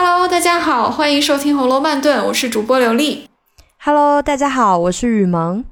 Hello，大家好，欢迎收听《红楼慢炖》，我是主播刘丽。Hello，大家好，我是雨萌。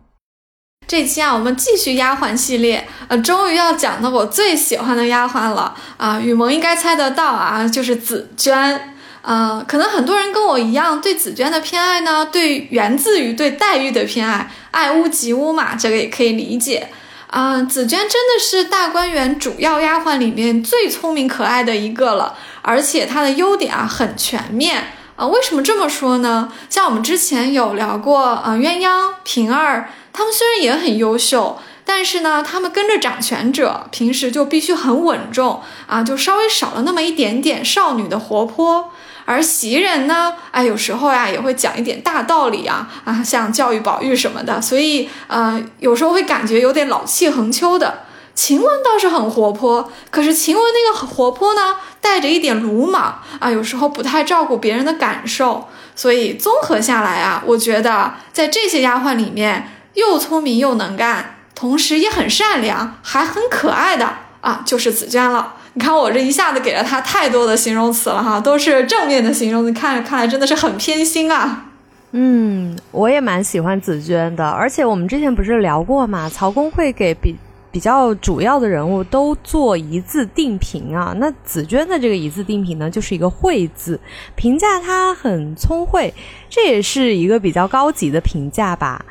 这期啊，我们继续丫鬟系列，呃，终于要讲到我最喜欢的丫鬟了啊！雨萌应该猜得到啊，就是紫娟。呃，可能很多人跟我一样，对紫娟的偏爱呢，对源自于对黛玉的偏爱，爱屋及乌嘛，这个也可以理解。啊，紫娟真的是大观园主要丫鬟里面最聪明可爱的一个了，而且她的优点啊很全面啊。为什么这么说呢？像我们之前有聊过啊，鸳鸯、平儿，他们虽然也很优秀，但是呢，他们跟着掌权者，平时就必须很稳重啊，就稍微少了那么一点点少女的活泼。而袭人呢，哎，有时候呀也会讲一点大道理啊，啊，像教育宝玉什么的，所以呃，有时候会感觉有点老气横秋的。晴雯倒是很活泼，可是晴雯那个活泼呢，带着一点鲁莽啊，有时候不太照顾别人的感受。所以综合下来啊，我觉得在这些丫鬟里面，又聪明又能干，同时也很善良，还很可爱的啊，就是紫娟了。你看我这一下子给了他太多的形容词了哈，都是正面的形容词，看看来真的是很偏心啊。嗯，我也蛮喜欢紫娟的，而且我们之前不是聊过嘛，曹公会给比比较主要的人物都做一字定评啊。那紫娟的这个一字定评呢，就是一个慧字，评价她很聪慧，这也是一个比较高级的评价吧。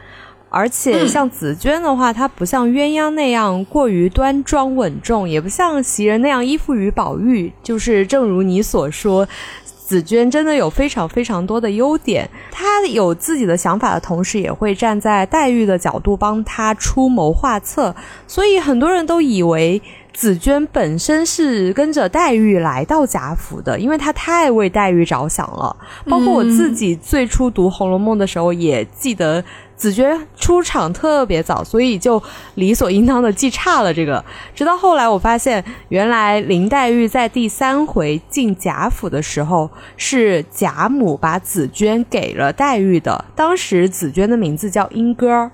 而且像紫娟的话，她不像鸳鸯那样过于端庄稳重，也不像袭人那样依附于宝玉。就是正如你所说，紫娟真的有非常非常多的优点。她有自己的想法的同时，也会站在黛玉的角度帮她出谋划策。所以很多人都以为紫娟本身是跟着黛玉来到贾府的，因为她太为黛玉着想了。包括我自己最初读《红楼梦》的时候，也记得。紫鹃出场特别早，所以就理所应当的记差了这个。直到后来，我发现原来林黛玉在第三回进贾府的时候，是贾母把紫鹃给了黛玉的。当时紫鹃的名字叫莺歌。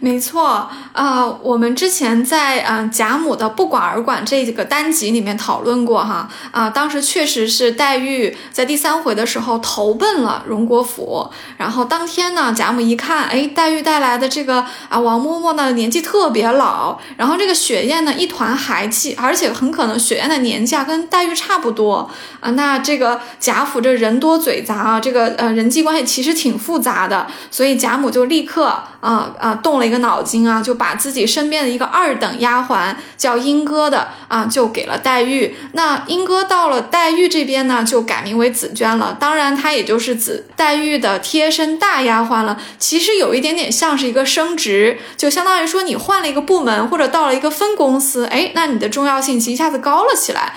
没错，呃，我们之前在呃贾母的不管而管这个单集里面讨论过哈，啊，当时确实是黛玉在第三回的时候投奔了荣国府，然后当天呢，贾母一看，哎，黛玉带来的这个啊王嬷嬷呢年纪特别老，然后这个雪雁呢一团孩气，而且很可能雪雁的年纪跟黛玉差不多啊，那这个贾府这人多嘴杂啊，这个呃人际关系其实挺复杂的，所以贾母就立刻啊啊。动了一个脑筋啊，就把自己身边的一个二等丫鬟叫英哥的啊，就给了黛玉。那英哥到了黛玉这边呢，就改名为紫娟了。当然，她也就是紫黛玉的贴身大丫鬟了。其实有一点点像是一个升职，就相当于说你换了一个部门或者到了一个分公司，哎，那你的重要性一下子高了起来。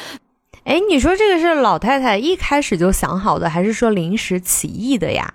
哎，你说这个是老太太一开始就想好的，还是说临时起意的呀？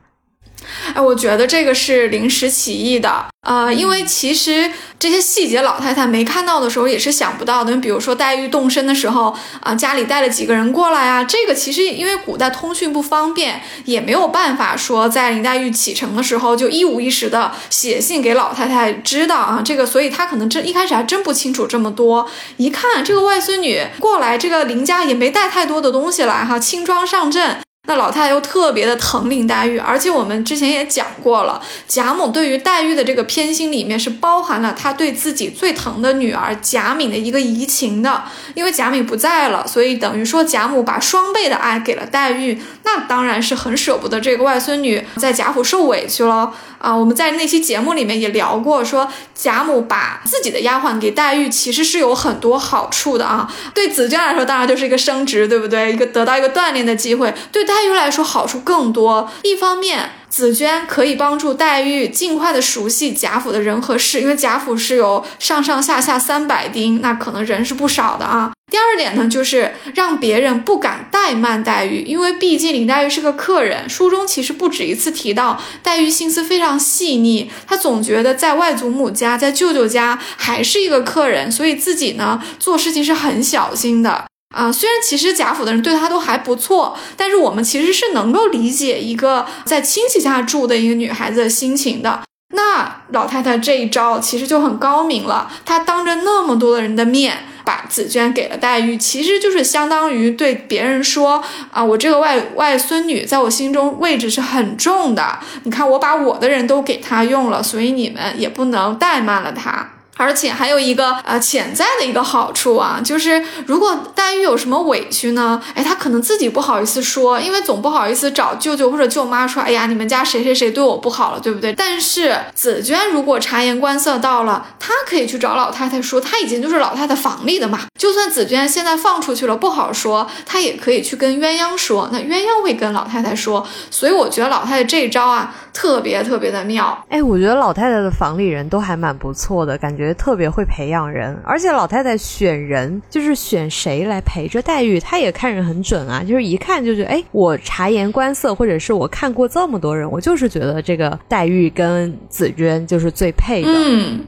哎，我觉得这个是临时起意的，呃，因为其实这些细节老太太没看到的时候也是想不到的。你比如说黛玉动身的时候，啊，家里带了几个人过来啊，这个其实因为古代通讯不方便，也没有办法说在林黛玉启程的时候就一五一十的写信给老太太知道啊，这个，所以她可能真一开始还真不清楚这么多。一看这个外孙女过来，这个林家也没带太多的东西来哈，轻装上阵。那老太太又特别的疼林黛玉，而且我们之前也讲过了，贾母对于黛玉的这个偏心里面是包含了她对自己最疼的女儿贾敏的一个移情的。因为贾敏不在了，所以等于说贾母把双倍的爱给了黛玉，那当然是很舍不得这个外孙女在贾府受委屈了。啊，我们在那期节目里面也聊过，说贾母把自己的丫鬟给黛玉，其实是有很多好处的啊。对紫娟来说，当然就是一个升职，对不对？一个得到一个锻炼的机会。对黛玉来说，好处更多。一方面，紫娟可以帮助黛玉尽快的熟悉贾府的人和事，因为贾府是有上上下下三百丁，那可能人是不少的啊。第二点呢，就是让别人不敢怠慢黛玉，因为毕竟林黛玉是个客人。书中其实不止一次提到，黛玉心思非常细腻，她总觉得在外祖母家、在舅舅家还是一个客人，所以自己呢做事情是很小心的啊。虽然其实贾府的人对她都还不错，但是我们其实是能够理解一个在亲戚家住的一个女孩子的心情的。那老太太这一招其实就很高明了，她当着那么多的人的面。把紫娟给了黛玉，其实就是相当于对别人说啊，我这个外外孙女在我心中位置是很重的。你看，我把我的人都给她用了，所以你们也不能怠慢了她。而且还有一个呃潜在的一个好处啊，就是如果黛玉有什么委屈呢，哎，她可能自己不好意思说，因为总不好意思找舅舅或者舅妈说，哎呀，你们家谁谁谁对我不好了，对不对？但是紫娟如果察言观色到了，她可以去找老太太说，她已经就是老太太房里的嘛。就算紫娟现在放出去了不好说，她也可以去跟鸳鸯说，那鸳鸯会跟老太太说。所以我觉得老太太这一招啊，特别特别的妙。哎，我觉得老太太的房里人都还蛮不错的，感觉。特别会培养人，而且老太太选人就是选谁来陪着黛玉，她也看人很准啊，就是一看就觉得，哎，我察言观色，或者是我看过这么多人，我就是觉得这个黛玉跟紫娟就是最配的。嗯。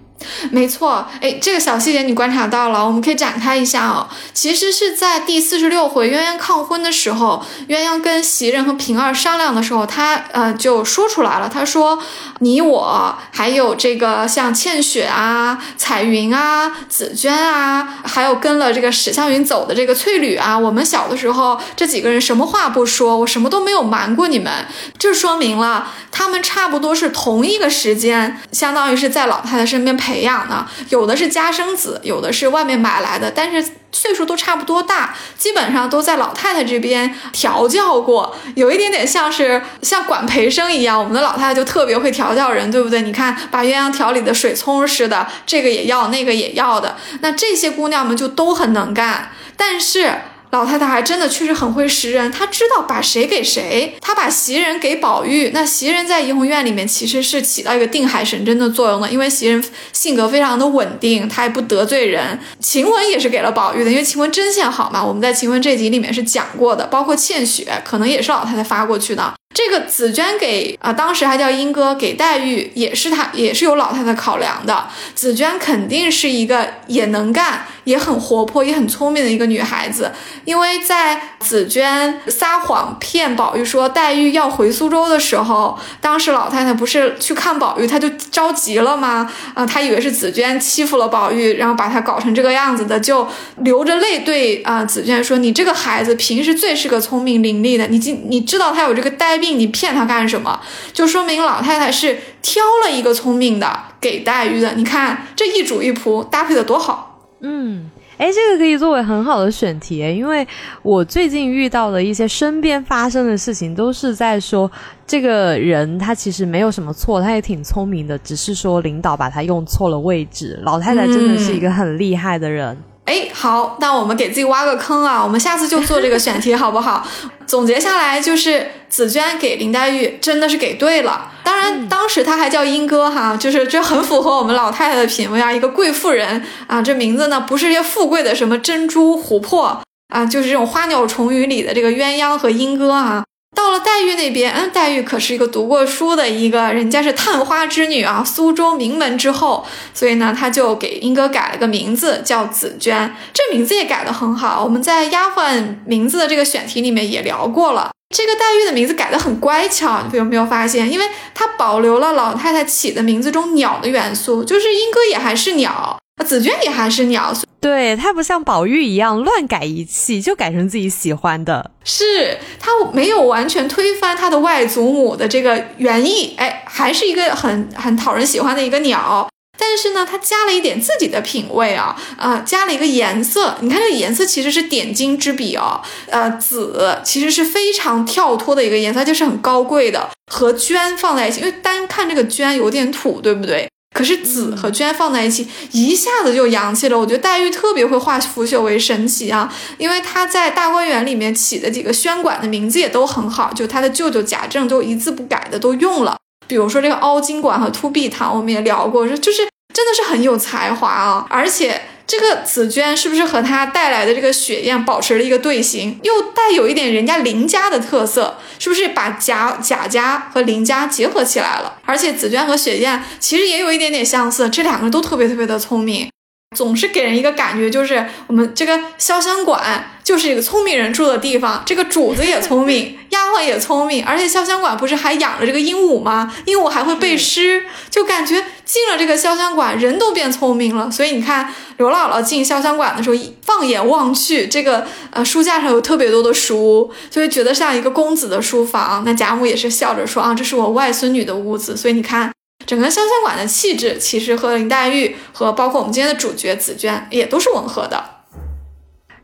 没错，哎，这个小细节你观察到了，我们可以展开一下哦。其实是在第四十六回鸳鸯抗婚的时候，鸳鸯跟袭人和平儿商量的时候，他呃就说出来了，他说：“你我还有这个像倩雪啊、彩云啊、紫娟啊，还有跟了这个史湘云走的这个翠缕啊，我们小的时候这几个人什么话不说，我什么都没有瞒过你们，这说明了他们差不多是同一个时间，相当于是在老太太身边陪。”培养呢，有的是家生子，有的是外面买来的，但是岁数都差不多大，基本上都在老太太这边调教过，有一点点像是像管培生一样。我们的老太太就特别会调教人，对不对？你看，把鸳鸯调理的水葱似的，这个也要，那个也要的。那这些姑娘们就都很能干，但是。老太太还真的确实很会识人，她知道把谁给谁。她把袭人给宝玉，那袭人在怡红院里面其实是起到一个定海神针的作用的，因为袭人性格非常的稳定，她也不得罪人。晴雯也是给了宝玉的，因为晴雯针线好嘛。我们在晴雯这集里面是讲过的，包括倩雪可能也是老太太发过去的。这个紫娟给啊，当时还叫莺歌给黛玉，也是她也是有老太太考量的。紫娟肯定是一个也能干。也很活泼，也很聪明的一个女孩子。因为在紫娟撒谎骗宝玉说黛玉要回苏州的时候，当时老太太不是去看宝玉，她就着急了吗？啊，她以为是紫娟欺负了宝玉，然后把她搞成这个样子的，就流着泪对啊紫娟说：“你这个孩子平时最是个聪明伶俐的，你今你知道他有这个呆病，你骗他干什么？就说明老太太是挑了一个聪明的给黛玉的。你看这一主一仆搭配的多好。”嗯，哎，这个可以作为很好的选题，因为我最近遇到的一些身边发生的事情，都是在说这个人他其实没有什么错，他也挺聪明的，只是说领导把他用错了位置。老太太真的是一个很厉害的人。哎，好，那我们给自己挖个坑啊！我们下次就做这个选题，好不好？总结下来就是紫娟给林黛玉真的是给对了。当然，当时她还叫莺歌哈，就是这很符合我们老太太的品味啊。一个贵妇人啊，这名字呢不是些富贵的什么珍珠琥珀啊，就是这种花鸟虫鱼里的这个鸳鸯和莺歌啊。到了黛玉那边，嗯，黛玉可是一个读过书的一个人家是探花之女啊，苏州名门之后，所以呢，他就给英哥改了个名字叫紫娟，这名字也改得很好。我们在丫鬟名字的这个选题里面也聊过了，这个黛玉的名字改得很乖巧，你有没有发现？因为它保留了老太太起的名字中鸟的元素，就是英哥也还是鸟。紫鹃也还是鸟，对她不像宝玉一样乱改一气，就改成自己喜欢的。是她没有完全推翻她的外祖母的这个原意，哎，还是一个很很讨人喜欢的一个鸟。但是呢，它加了一点自己的品味啊，啊，加了一个颜色。你看这个颜色其实是点睛之笔哦，呃，紫其实是非常跳脱的一个颜色，就是很高贵的，和娟放在一起，因为单看这个娟有点土，对不对？可是紫和娟放在一起，一下子就洋气了。我觉得黛玉特别会化腐朽为神奇啊，因为她在大观园里面起的几个宣馆的名字也都很好，就她的舅舅贾政都一字不改的都用了。比如说这个凹晶馆和凸碧堂，我们也聊过，说就是真的是很有才华啊，而且。这个紫娟是不是和她带来的这个雪雁保持了一个队形，又带有一点人家林家的特色？是不是把贾贾家和林家结合起来了？而且紫娟和雪雁其实也有一点点相似，这两个都特别特别的聪明，总是给人一个感觉，就是我们这个潇湘馆。就是一个聪明人住的地方，这个主子也聪明，丫鬟也聪明，而且潇湘馆不是还养着这个鹦鹉吗？鹦鹉还会背诗，就感觉进了这个潇湘馆，人都变聪明了。所以你看，刘姥姥进潇湘馆的时候，放眼望去，这个呃书架上有特别多的书，就会觉得像一个公子的书房。那贾母也是笑着说啊，这是我外孙女的屋子。所以你看。整个潇湘馆的气质，其实和林黛玉和包括我们今天的主角紫娟也都是吻合的。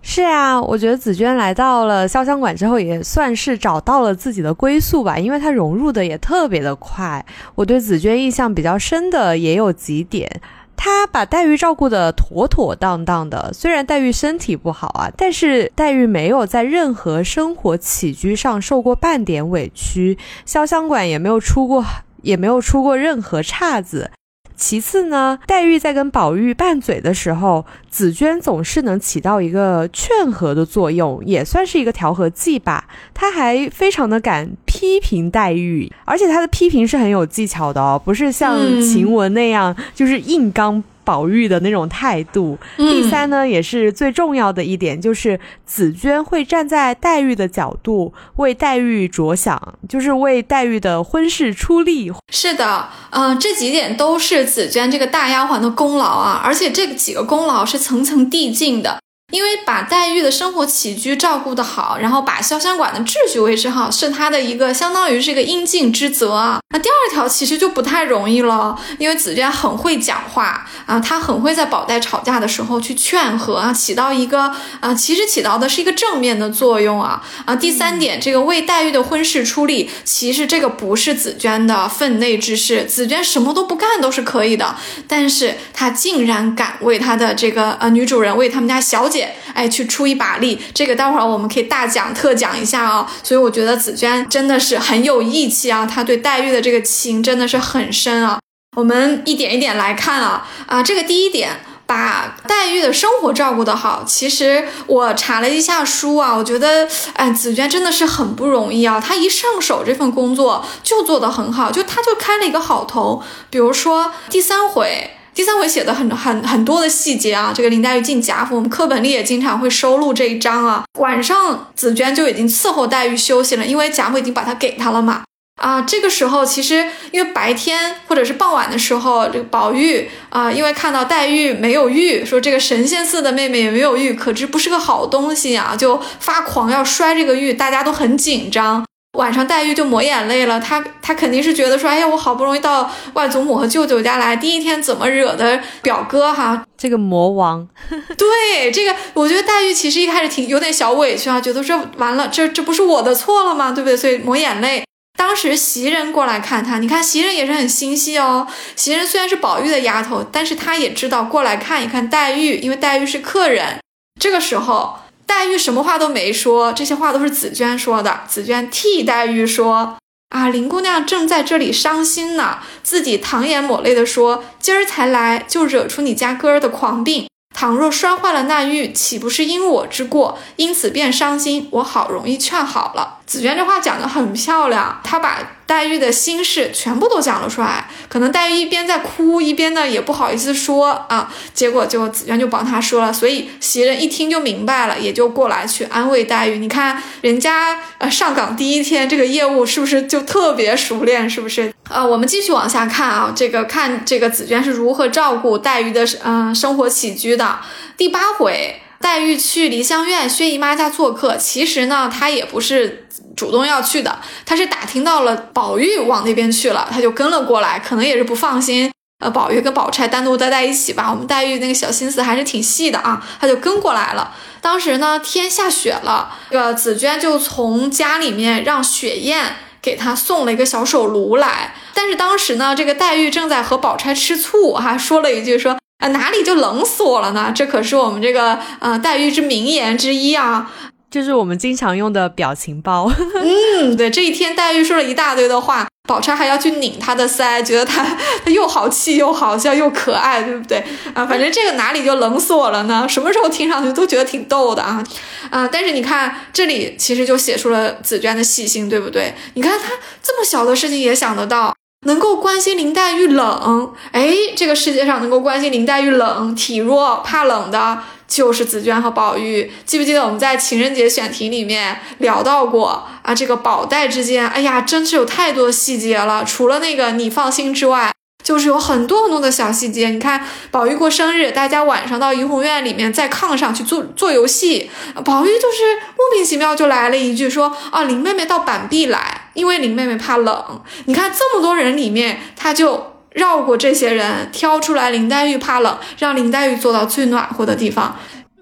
是啊，我觉得紫娟来到了潇湘馆之后，也算是找到了自己的归宿吧，因为她融入的也特别的快。我对紫娟印象比较深的也有几点，她把黛玉照顾的妥妥当当的。虽然黛玉身体不好啊，但是黛玉没有在任何生活起居上受过半点委屈，潇湘馆也没有出过。也没有出过任何岔子。其次呢，黛玉在跟宝玉拌嘴的时候，紫娟总是能起到一个劝和的作用，也算是一个调和剂吧。她还非常的敢批评黛玉，而且她的批评是很有技巧的哦，不是像晴雯那样就是硬刚。宝玉的那种态度。第三呢，也是最重要的一点，就是紫娟会站在黛玉的角度为黛玉着想，就是为黛玉的婚事出力。是的，嗯，这几点都是紫娟这个大丫鬟的功劳啊，而且这几个功劳是层层递进的。因为把黛玉的生活起居照顾得好，然后把潇湘馆的秩序维持好，是他的一个相当于是一个应尽之责啊。那第二条其实就不太容易了，因为紫娟很会讲话啊，她很会在宝黛吵架的时候去劝和啊，起到一个啊，其实起到的是一个正面的作用啊啊。第三点，这个为黛玉的婚事出力，其实这个不是紫娟的分内之事，紫娟什么都不干都是可以的，但是她竟然敢为她的这个呃女主人，为他们家小姐。哎，去出一把力，这个待会儿我们可以大讲特讲一下啊。所以我觉得紫娟真的是很有义气啊，她对黛玉的这个情真的是很深啊。我们一点一点来看啊啊，这个第一点，把黛玉的生活照顾得好。其实我查了一下书啊，我觉得哎，紫娟真的是很不容易啊。她一上手这份工作就做得很好，就她就开了一个好头。比如说第三回。第三回写的很很很多的细节啊，这个林黛玉进贾府，我们课本里也经常会收录这一章啊。晚上紫娟就已经伺候黛玉休息了，因为贾母已经把她给她了嘛。啊，这个时候其实因为白天或者是傍晚的时候，这个宝玉啊，因为看到黛玉没有玉，说这个神仙似的妹妹也没有玉，可知不是个好东西啊，就发狂要摔这个玉，大家都很紧张。晚上黛玉就抹眼泪了，她她肯定是觉得说，哎呀，我好不容易到外祖母和舅舅家来，第一天怎么惹的表哥哈？这个魔王，对这个，我觉得黛玉其实一开始挺有点小委屈啊，觉得这完了，这这不是我的错了吗？对不对？所以抹眼泪。当时袭人过来看她，你看袭人也是很心细哦。袭人虽然是宝玉的丫头，但是她也知道过来看一看黛玉，因为黛玉是客人。这个时候。黛玉什么话都没说，这些话都是紫娟说的。紫娟替黛玉说：“啊，林姑娘正在这里伤心呢，自己淌眼抹泪的说，今儿才来就惹出你家哥儿的狂病。倘若摔坏了那玉，岂不是因我之过？因此便伤心。我好容易劝好了。”紫娟这话讲的很漂亮，她把。黛玉的心事全部都讲了出来，可能黛玉一边在哭，一边呢也不好意思说啊，结果就紫娟就帮她说了，所以袭人一听就明白了，也就过来去安慰黛玉。你看人家呃上岗第一天，这个业务是不是就特别熟练？是不是？啊，我们继续往下看啊，这个看这个紫娟是如何照顾黛玉的嗯生活起居的。第八回，黛玉去梨香院薛姨妈家做客，其实呢她也不是。主动要去的，她是打听到了宝玉往那边去了，她就跟了过来，可能也是不放心，呃，宝玉跟宝钗单独待在一起吧。我们黛玉那个小心思还是挺细的啊，她就跟过来了。当时呢，天下雪了，这个紫娟就从家里面让雪雁给他送了一个小手炉来。但是当时呢，这个黛玉正在和宝钗吃醋，哈，说了一句说啊哪里就冷死我了呢？这可是我们这个呃黛玉之名言之一啊。就是我们经常用的表情包。嗯，对，这一天黛玉说了一大堆的话，宝钗还要去拧她的腮，觉得她她又好气又好笑又可爱，对不对啊？反正这个哪里就冷死我了呢？什么时候听上去都觉得挺逗的啊啊！但是你看这里其实就写出了紫娟的细心，对不对？你看她这么小的事情也想得到，能够关心林黛玉冷，哎，这个世界上能够关心林黛玉冷、体弱、怕冷的。就是紫娟和宝玉。记不记得我们在情人节选题里面聊到过啊？这个宝黛之间，哎呀，真是有太多细节了。除了那个你放心之外。就是有很多很多的小细节，你看宝玉过生日，大家晚上到怡红院里面，在炕上去做做游戏，宝玉就是莫名其妙就来了一句说啊，林妹妹到板壁来，因为林妹妹怕冷。你看这么多人里面，他就绕过这些人，挑出来林黛玉怕冷，让林黛玉坐到最暖和的地方。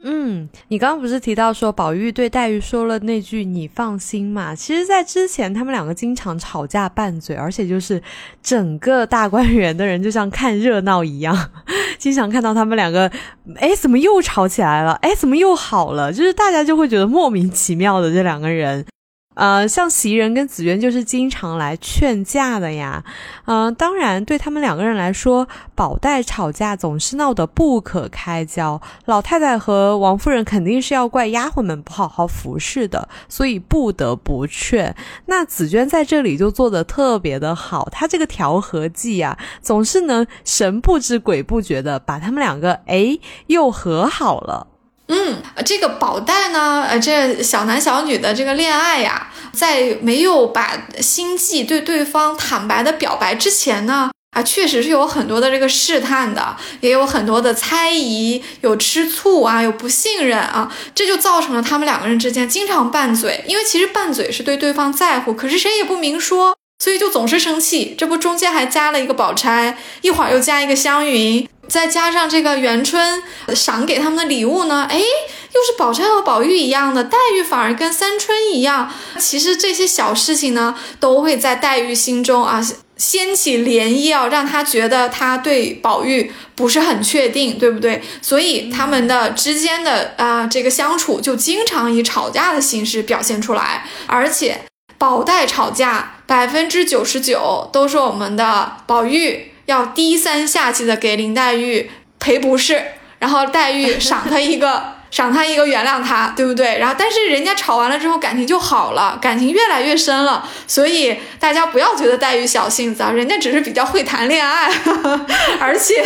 嗯，你刚刚不是提到说宝玉对黛玉说了那句“你放心嘛”？其实，在之前他们两个经常吵架拌嘴，而且就是整个大观园的人就像看热闹一样，经常看到他们两个，哎，怎么又吵起来了？哎，怎么又好了？就是大家就会觉得莫名其妙的这两个人。呃，像袭人跟紫娟就是经常来劝架的呀。嗯，当然对他们两个人来说，宝黛吵架总是闹得不可开交。老太太和王夫人肯定是要怪丫鬟们不好好服侍的，所以不得不劝。那紫娟在这里就做的特别的好，她这个调和剂啊，总是能神不知鬼不觉的把他们两个哎又和好了。嗯，这个宝黛呢，呃，这小男小女的这个恋爱呀，在没有把心迹对对方坦白的表白之前呢，啊，确实是有很多的这个试探的，也有很多的猜疑，有吃醋啊，有不信任啊，这就造成了他们两个人之间经常拌嘴，因为其实拌嘴是对对方在乎，可是谁也不明说。所以就总是生气，这不中间还加了一个宝钗，一会儿又加一个湘云，再加上这个元春赏给他们的礼物呢，哎，又是宝钗和宝玉一样的，黛玉反而跟三春一样。其实这些小事情呢，都会在黛玉心中啊掀起涟漪啊，让她觉得她对宝玉不是很确定，对不对？所以他们的之间的啊这个相处就经常以吵架的形式表现出来，而且。宝黛吵架，百分之九十九都是我们的宝玉要低三下气的给林黛玉赔不是，然后黛玉赏他一个。赏他一个，原谅他，对不对？然后，但是人家吵完了之后，感情就好了，感情越来越深了。所以大家不要觉得黛玉小性子啊，人家只是比较会谈恋爱，而且，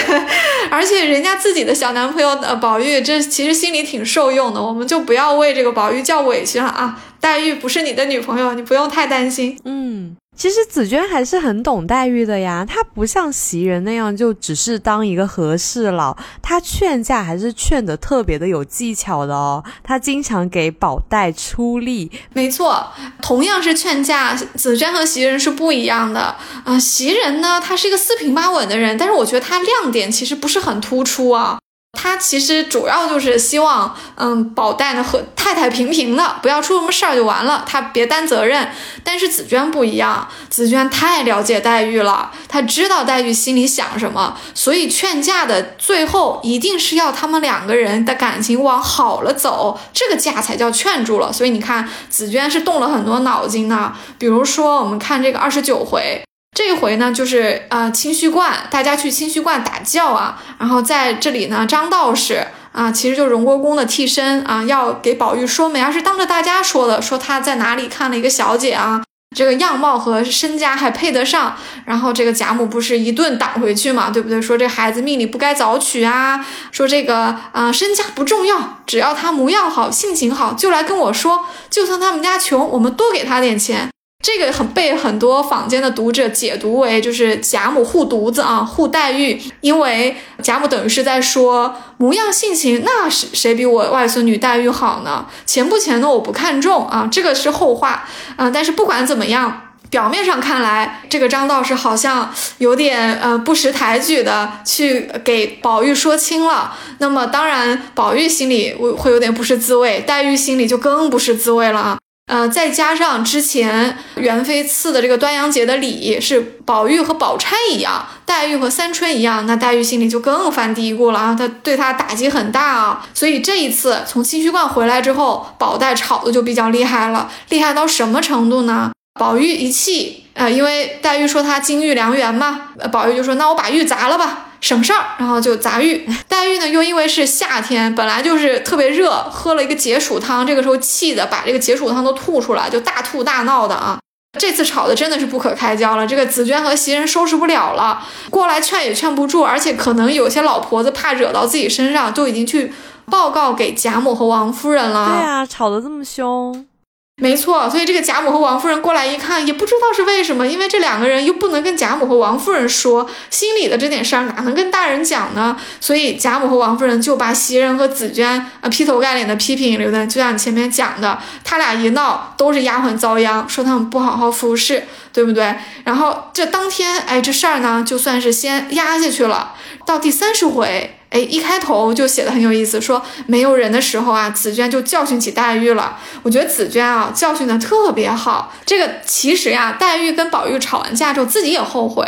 而且人家自己的小男朋友呃宝玉，这其实心里挺受用的。我们就不要为这个宝玉叫委屈了啊！黛玉不是你的女朋友，你不用太担心。嗯。其实紫娟还是很懂黛玉的呀，她不像袭人那样就只是当一个和事佬，她劝架还是劝的特别的有技巧的哦。她经常给宝黛出力，没错，同样是劝架，紫娟和袭人是不一样的啊。袭人呢，她是一个四平八稳的人，但是我觉得她亮点其实不是很突出啊。他其实主要就是希望，嗯，宝黛呢和太太平平的，不要出什么事儿就完了，他别担责任。但是紫娟不一样，紫娟太了解黛玉了，她知道黛玉心里想什么，所以劝架的最后一定是要他们两个人的感情往好了走，这个架才叫劝住了。所以你看，紫娟是动了很多脑筋的。比如说，我们看这个二十九回。这一回呢，就是啊，清虚观，大家去清虚观打醮啊，然后在这里呢，张道士啊，其实就荣国公的替身啊，要给宝玉说媒，而是当着大家说的，说他在哪里看了一个小姐啊，这个样貌和身家还配得上，然后这个贾母不是一顿打回去嘛，对不对？说这孩子命里不该早娶啊，说这个啊身家不重要，只要他模样好，性情好，就来跟我说，就算他们家穷，我们多给他点钱。这个很被很多坊间的读者解读为就是贾母护犊子啊，护黛玉，因为贾母等于是在说模样性情，那是谁比我外孙女黛玉好呢？钱不钱的我不看重啊，这个是后话啊。但是不管怎么样，表面上看来，这个张道士好像有点呃不识抬举的去给宝玉说清了。那么当然，宝玉心里会会有点不是滋味，黛玉心里就更不是滋味了啊。呃，再加上之前元妃赐的这个端阳节的礼是宝玉和宝钗一样，黛玉和三春一样，那黛玉心里就更犯嘀咕了啊，她对她打击很大啊。所以这一次从清虚观回来之后，宝黛吵的就比较厉害了，厉害到什么程度呢？宝玉一气，呃，因为黛玉说她金玉良缘嘛，宝玉就说那我把玉砸了吧。省事儿，然后就砸玉。黛玉呢，又因为是夏天，本来就是特别热，喝了一个解暑汤，这个时候气的把这个解暑汤都吐出来，就大吐大闹的啊。这次吵的真的是不可开交了，这个紫娟和袭人收拾不了了，过来劝也劝不住，而且可能有些老婆子怕惹到自己身上，都已经去报告给贾母和王夫人了。对啊，吵得这么凶。没错，所以这个贾母和王夫人过来一看，也不知道是为什么，因为这两个人又不能跟贾母和王夫人说心里的这点事儿，哪能跟大人讲呢？所以贾母和王夫人就把袭人和紫娟啊劈头盖脸的批评一顿，就像你前面讲的，他俩一闹都是丫鬟遭殃，说他们不好好服侍，对不对？然后这当天，哎，这事儿呢，就算是先压下去了，到第三十回。哎，一开头就写的很有意思，说没有人的时候啊，紫娟就教训起黛玉了。我觉得紫娟啊，教训的特别好。这个其实呀，黛玉跟宝玉吵完架之后，自己也后悔，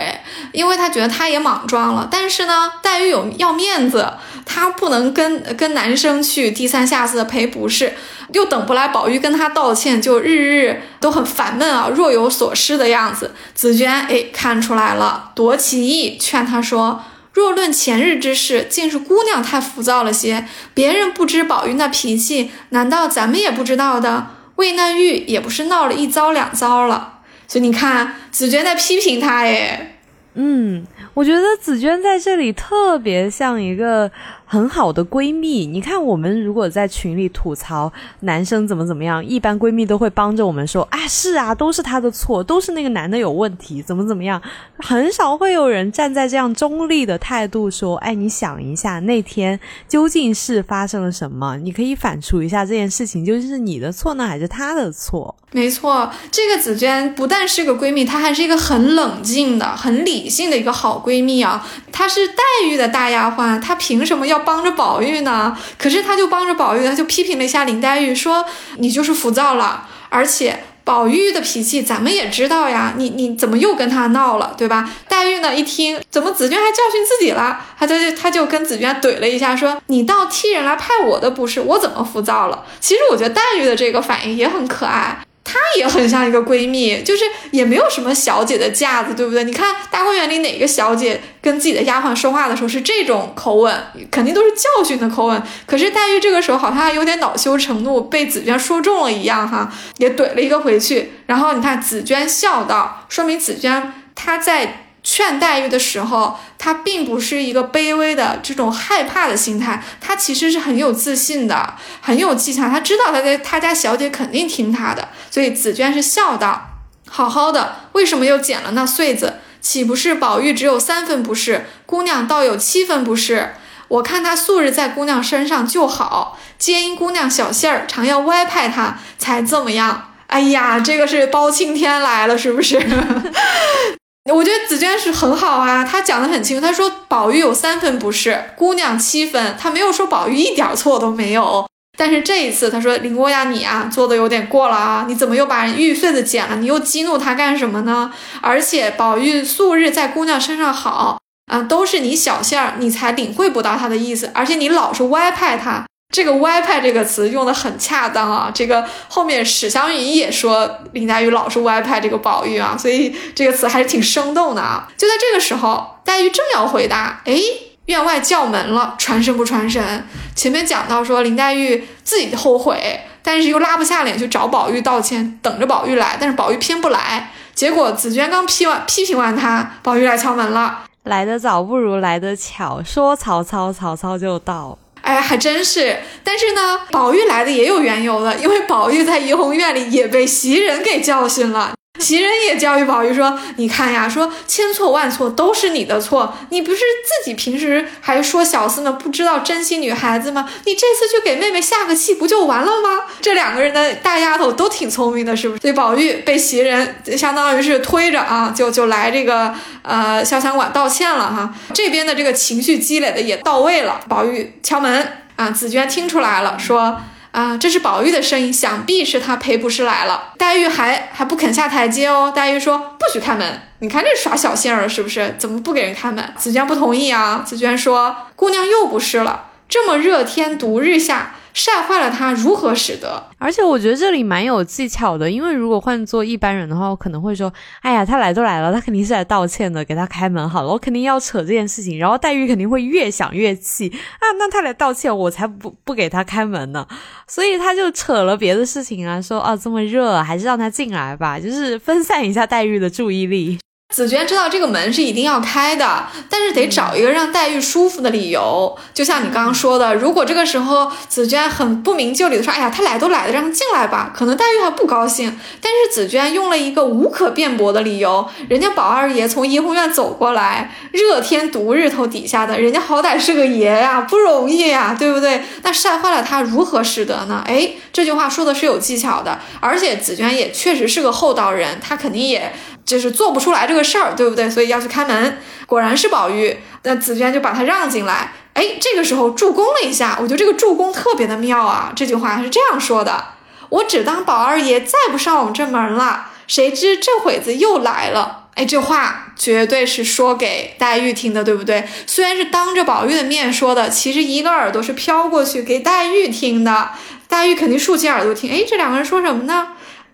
因为她觉得她也莽撞了。但是呢，黛玉有要面子，她不能跟跟男生去低三下四的赔不是，又等不来宝玉跟她道歉，就日日都很烦闷啊，若有所失的样子。紫娟哎，看出来了，夺其意，劝她说。若论前日之事，竟是姑娘太浮躁了些。别人不知宝玉那脾气，难道咱们也不知道的？为那玉也不是闹了一遭两遭了。所以你看，紫娟在批评他，哎，嗯，我觉得紫娟在这里特别像一个。很好的闺蜜，你看我们如果在群里吐槽男生怎么怎么样，一般闺蜜都会帮着我们说啊，是啊，都是他的错，都是那个男的有问题，怎么怎么样，很少会有人站在这样中立的态度说，哎，你想一下那天究竟是发生了什么？你可以反刍一下这件事情究竟是你的错呢，还是他的错？没错，这个紫娟不但是个闺蜜，她还是一个很冷静的、很理性的一个好闺蜜啊。她是黛玉的大丫鬟，她凭什么要？帮着宝玉呢，可是他就帮着宝玉，他就批评了一下林黛玉，说你就是浮躁了，而且宝玉的脾气咱们也知道呀，你你怎么又跟他闹了，对吧？黛玉呢一听，怎么紫娟还教训自己了，他就他就跟紫娟怼了一下，说你倒替人来派我的不是，我怎么浮躁了？其实我觉得黛玉的这个反应也很可爱。她也很像一个闺蜜，就是也没有什么小姐的架子，对不对？你看大观园里哪个小姐跟自己的丫鬟说话的时候是这种口吻，肯定都是教训的口吻。可是黛玉这个时候好像还有点恼羞成怒，被紫娟说中了一样，哈，也怼了一个回去。然后你看紫娟笑道，说明紫娟她在。劝黛玉的时候，她并不是一个卑微的这种害怕的心态，她其实是很有自信的，很有技巧。她知道她在她家小姐肯定听她的，所以紫娟是笑道：“好好的，为什么又捡了那穗子？岂不是宝玉只有三分不是，姑娘倒有七分不是？我看他素日在姑娘身上就好，皆因姑娘小性儿，常要歪派他，才这么样。哎呀，这个是包青天来了，是不是？” 我觉得紫娟是很好啊，她讲的很清楚。她说宝玉有三分不是，姑娘七分，她没有说宝玉一点错都没有。但是这一次，她说林姑娘你啊做的有点过了啊，你怎么又把玉穗子剪了？你又激怒他干什么呢？而且宝玉素日在姑娘身上好啊，都是你小性儿，你才领会不到他的意思，而且你老是歪派他。这个“歪派”这个词用的很恰当啊！这个后面史湘云也说林黛玉老是歪派这个宝玉啊，所以这个词还是挺生动的啊。就在这个时候，黛玉正要回答，哎，院外叫门了，传神不传神？前面讲到说林黛玉自己后悔，但是又拉不下脸去找宝玉道歉，等着宝玉来，但是宝玉偏不来。结果紫娟刚批完批评完他，宝玉来敲门了，来得早不如来得巧，说曹操，曹操就到。哎，还真是。但是呢，宝玉来的也有缘由的，因为宝玉在怡红院里也被袭人给教训了。袭人也教育宝玉说：“你看呀，说千错万错都是你的错，你不是自己平时还说小厮呢，不知道珍惜女孩子吗？你这次去给妹妹下个气，不就完了吗？”这两个人的大丫头都挺聪明的，是不是？所以宝玉被袭人相当于是推着啊，就就来这个呃潇湘馆道歉了哈。这边的这个情绪积累的也到位了。宝玉敲门啊，紫娟听出来了，说。啊，这是宝玉的声音，想必是他赔不是来了。黛玉还还不肯下台阶哦。黛玉说：“不许开门！你看这耍小性儿是不是？怎么不给人开门？”紫娟不同意啊。紫娟说：“姑娘又不是了，这么热天毒日下，晒坏了他如何使得？而且我觉得这里蛮有技巧的，因为如果换做一般人的话，我可能会说：“哎呀，他来都来了，他肯定是来道歉的，给他开门好了。”我肯定要扯这件事情，然后黛玉肯定会越想越气 啊！那他来道歉，我才不不给他开门呢。所以他就扯了别的事情啊，说：“啊，这么热，还是让他进来吧，就是分散一下黛玉的注意力。”紫娟知道这个门是一定要开的，但是得找一个让黛玉舒服的理由。就像你刚刚说的，如果这个时候紫娟很不明就里的说：“哎呀，他来都来了，让他进来吧。”可能黛玉还不高兴。但是紫娟用了一个无可辩驳的理由，人家宝二爷从怡红院走过来，热天毒日头底下的，人家好歹是个爷呀，不容易呀，对不对？那晒坏了他如何使得呢？哎，这句话说的是有技巧的，而且紫娟也确实是个厚道人，她肯定也。就是做不出来这个事儿，对不对？所以要去开门。果然是宝玉，那紫娟就把他让进来。哎，这个时候助攻了一下，我觉得这个助攻特别的妙啊。这句话是这样说的：“我只当宝二爷再不上我们这门了，谁知这会子又来了。”哎，这话绝对是说给黛玉听的，对不对？虽然是当着宝玉的面说的，其实一个耳朵是飘过去给黛玉听的。黛玉肯定竖起耳朵听。哎，这两个人说什么呢？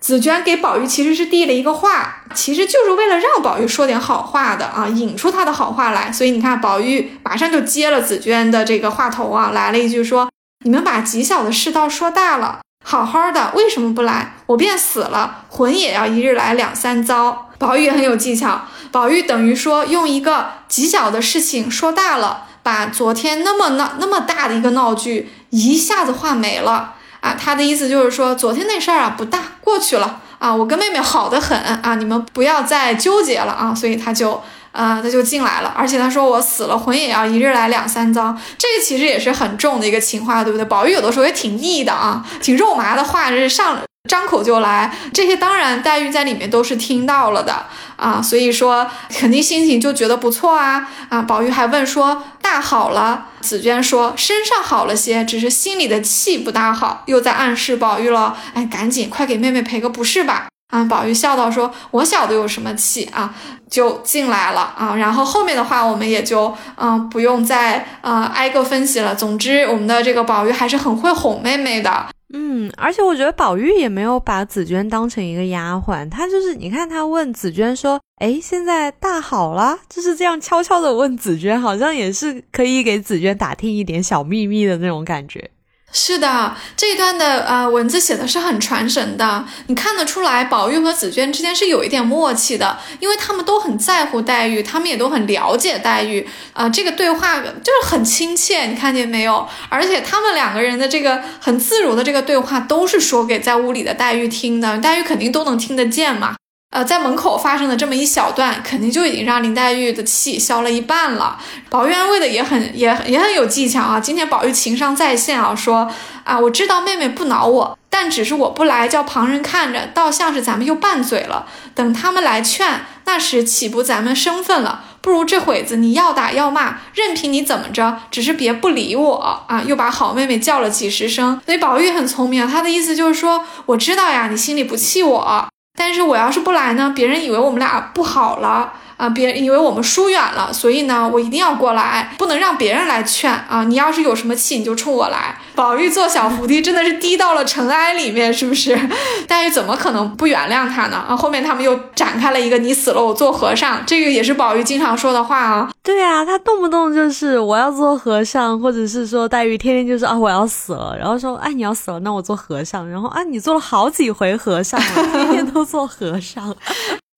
紫娟给宝玉其实是递了一个话，其实就是为了让宝玉说点好话的啊，引出他的好话来。所以你看，宝玉马上就接了紫娟的这个话头啊，来了一句说：“你们把极小的世道说大了，好好的为什么不来？我便死了，魂也要一日来两三遭。”宝玉也很有技巧，宝玉等于说用一个极小的事情说大了，把昨天那么闹那么大的一个闹剧一下子化没了。啊，他的意思就是说，昨天那事儿啊不大，过去了啊，我跟妹妹好的很啊，你们不要再纠结了啊，所以他就啊，他就进来了，而且他说我死了魂也要一日来两三遭，这个其实也是很重的一个情话，对不对？宝玉有的时候也挺腻的啊，挺肉麻的话，是上张口就来，这些当然黛玉在里面都是听到了的。啊，所以说肯定心情就觉得不错啊啊！宝玉还问说大好了，紫娟说身上好了些，只是心里的气不大好，又在暗示宝玉了。哎，赶紧快给妹妹赔个不是吧！啊，宝玉笑道说：“我晓得有什么气啊，就进来了啊。”然后后面的话我们也就嗯不用再呃挨个分析了。总之，我们的这个宝玉还是很会哄妹妹的。嗯，而且我觉得宝玉也没有把紫娟当成一个丫鬟，他就是你看他问紫娟说：“哎，现在大好了？”就是这样悄悄的问紫娟，好像也是可以给紫娟打听一点小秘密的那种感觉。是的，这一段的呃文字写的是很传神的，你看得出来，宝玉和紫娟之间是有一点默契的，因为他们都很在乎黛玉，他们也都很了解黛玉，啊，这个对话就是很亲切，你看见没有？而且他们两个人的这个很自如的这个对话，都是说给在屋里的黛玉听的，黛玉肯定都能听得见嘛。呃，在门口发生的这么一小段，肯定就已经让林黛玉的气消了一半了。宝玉安慰的也很也也很有技巧啊。今天宝玉情商在线啊，说啊，我知道妹妹不恼我，但只是我不来，叫旁人看着，倒像是咱们又拌嘴了。等他们来劝，那时岂不咱们生分了？不如这会子你要打要骂，任凭你怎么着，只是别不理我啊！又把好妹妹叫了几十声。所以宝玉很聪明啊，他的意思就是说，我知道呀，你心里不气我。但是我要是不来呢？别人以为我们俩不好了。啊！别以为我们疏远了，所以呢，我一定要过来，不能让别人来劝啊！你要是有什么气，你就冲我来。宝玉做小伏低，真的是低到了尘埃里面，是不是？黛玉怎么可能不原谅他呢？啊！后面他们又展开了一个“你死了，我做和尚”，这个也是宝玉经常说的话啊。对啊，他动不动就是我要做和尚，或者是说黛玉天天就是啊我要死了，然后说哎你要死了，那我做和尚，然后啊你做了好几回和尚了，天天都做和尚。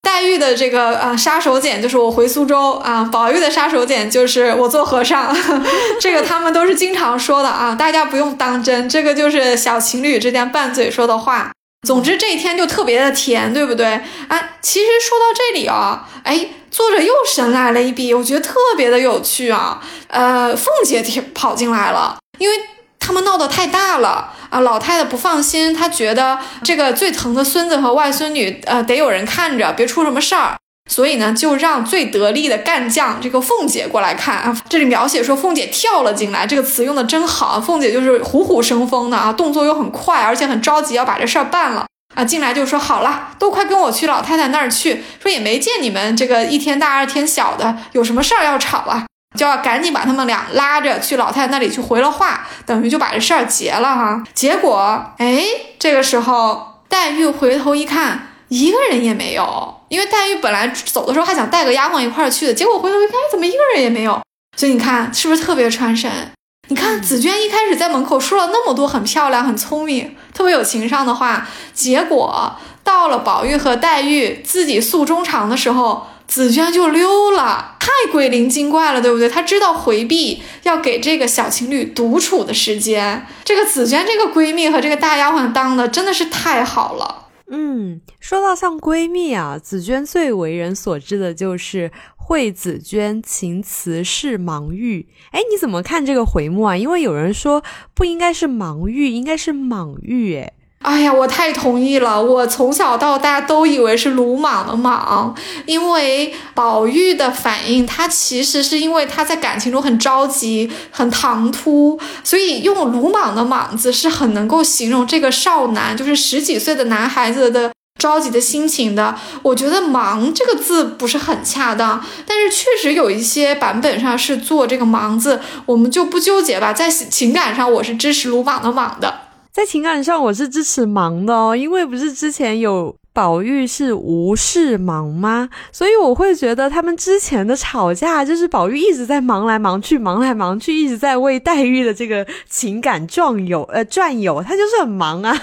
黛玉的这个啊杀手锏就是我回苏州啊，宝玉的杀手锏就是我做和尚，这个他们都是经常说的啊，大家不用当真，这个就是小情侣之间拌嘴说的话。总之这一天就特别的甜，对不对？啊，其实说到这里啊，哎，作者又神来了一笔，我觉得特别的有趣啊。呃，凤姐跑进来了，因为他们闹得太大了。啊，老太太不放心，她觉得这个最疼的孙子和外孙女，呃，得有人看着，别出什么事儿。所以呢，就让最得力的干将这个凤姐过来看啊。这里描写说凤姐跳了进来，这个词用的真好。凤姐就是虎虎生风的啊，动作又很快，而且很着急要把这事儿办了啊。进来就说好了，都快跟我去老太太那儿去。说也没见你们这个一天大二天小的，有什么事儿要吵啊？就要赶紧把他们俩拉着去老太太那里去回了话，等于就把这事儿结了哈。结果，哎，这个时候黛玉回头一看，一个人也没有，因为黛玉本来走的时候还想带个丫鬟一块儿去的，结果回头一看，怎么一个人也没有？所以你看是不是特别传神？你看紫娟一开始在门口说了那么多很漂亮、很聪明、特别有情商的话，结果到了宝玉和黛玉自己诉衷肠的时候。紫娟就溜了，太鬼灵精怪了，对不对？她知道回避，要给这个小情侣独处的时间。这个紫娟这个闺蜜和这个大丫鬟当的真的是太好了。嗯，说到像闺蜜啊，紫娟最为人所知的就是惠紫娟情辞是盲玉。哎，你怎么看这个回目啊？因为有人说不应该是盲玉，应该是莽玉。哎。哎呀，我太同意了！我从小到大都以为是鲁莽的莽，因为宝玉的反应，他其实是因为他在感情中很着急、很唐突，所以用鲁莽的莽字是很能够形容这个少男，就是十几岁的男孩子的着急的心情的。我觉得“忙”这个字不是很恰当，但是确实有一些版本上是做这个“忙”字，我们就不纠结吧。在情感上，我是支持鲁莽的“莽”的。在情感上，我是支持忙的哦，因为不是之前有。宝玉是无事忙吗？所以我会觉得他们之前的吵架就是宝玉一直在忙来忙去，忙来忙去，一直在为黛玉的这个情感转悠，呃，转悠，他就是很忙啊。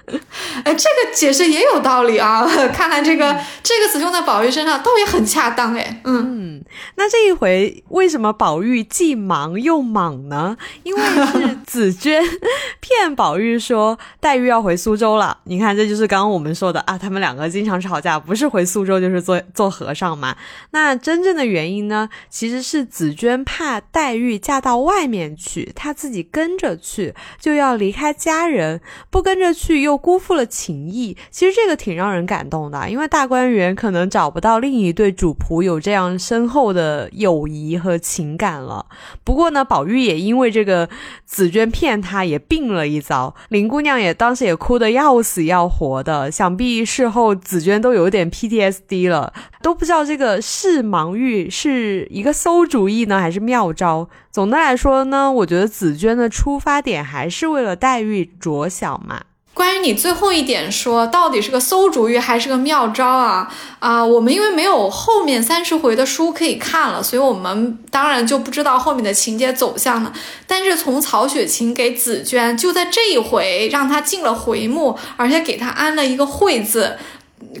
哎，这个解释也有道理啊。看来这个这个词用在宝玉身上倒也很恰当哎。嗯，那这一回为什么宝玉既忙又莽呢？因为是紫娟 骗宝玉说黛玉要回苏州了。你看，这就是刚刚我们说的啊，他们。两个经常吵架，不是回苏州就是做做和尚嘛。那真正的原因呢，其实是紫娟怕黛玉嫁到外面去，她自己跟着去就要离开家人，不跟着去又辜负了情谊。其实这个挺让人感动的，因为大观园可能找不到另一对主仆有这样深厚的友谊和情感了。不过呢，宝玉也因为这个紫娟骗他，也病了一遭。林姑娘也当时也哭得要死要活的，想必是。事后紫娟都有点 PTSD 了，都不知道这个是盲玉是一个馊主意呢，还是妙招。总的来说呢，我觉得紫娟的出发点还是为了黛玉着想嘛。关于你最后一点说，到底是个馊主意还是个妙招啊？啊，我们因为没有后面三十回的书可以看了，所以我们当然就不知道后面的情节走向了。但是从曹雪芹给紫娟就在这一回让她进了回目，而且给她安了一个“会”字，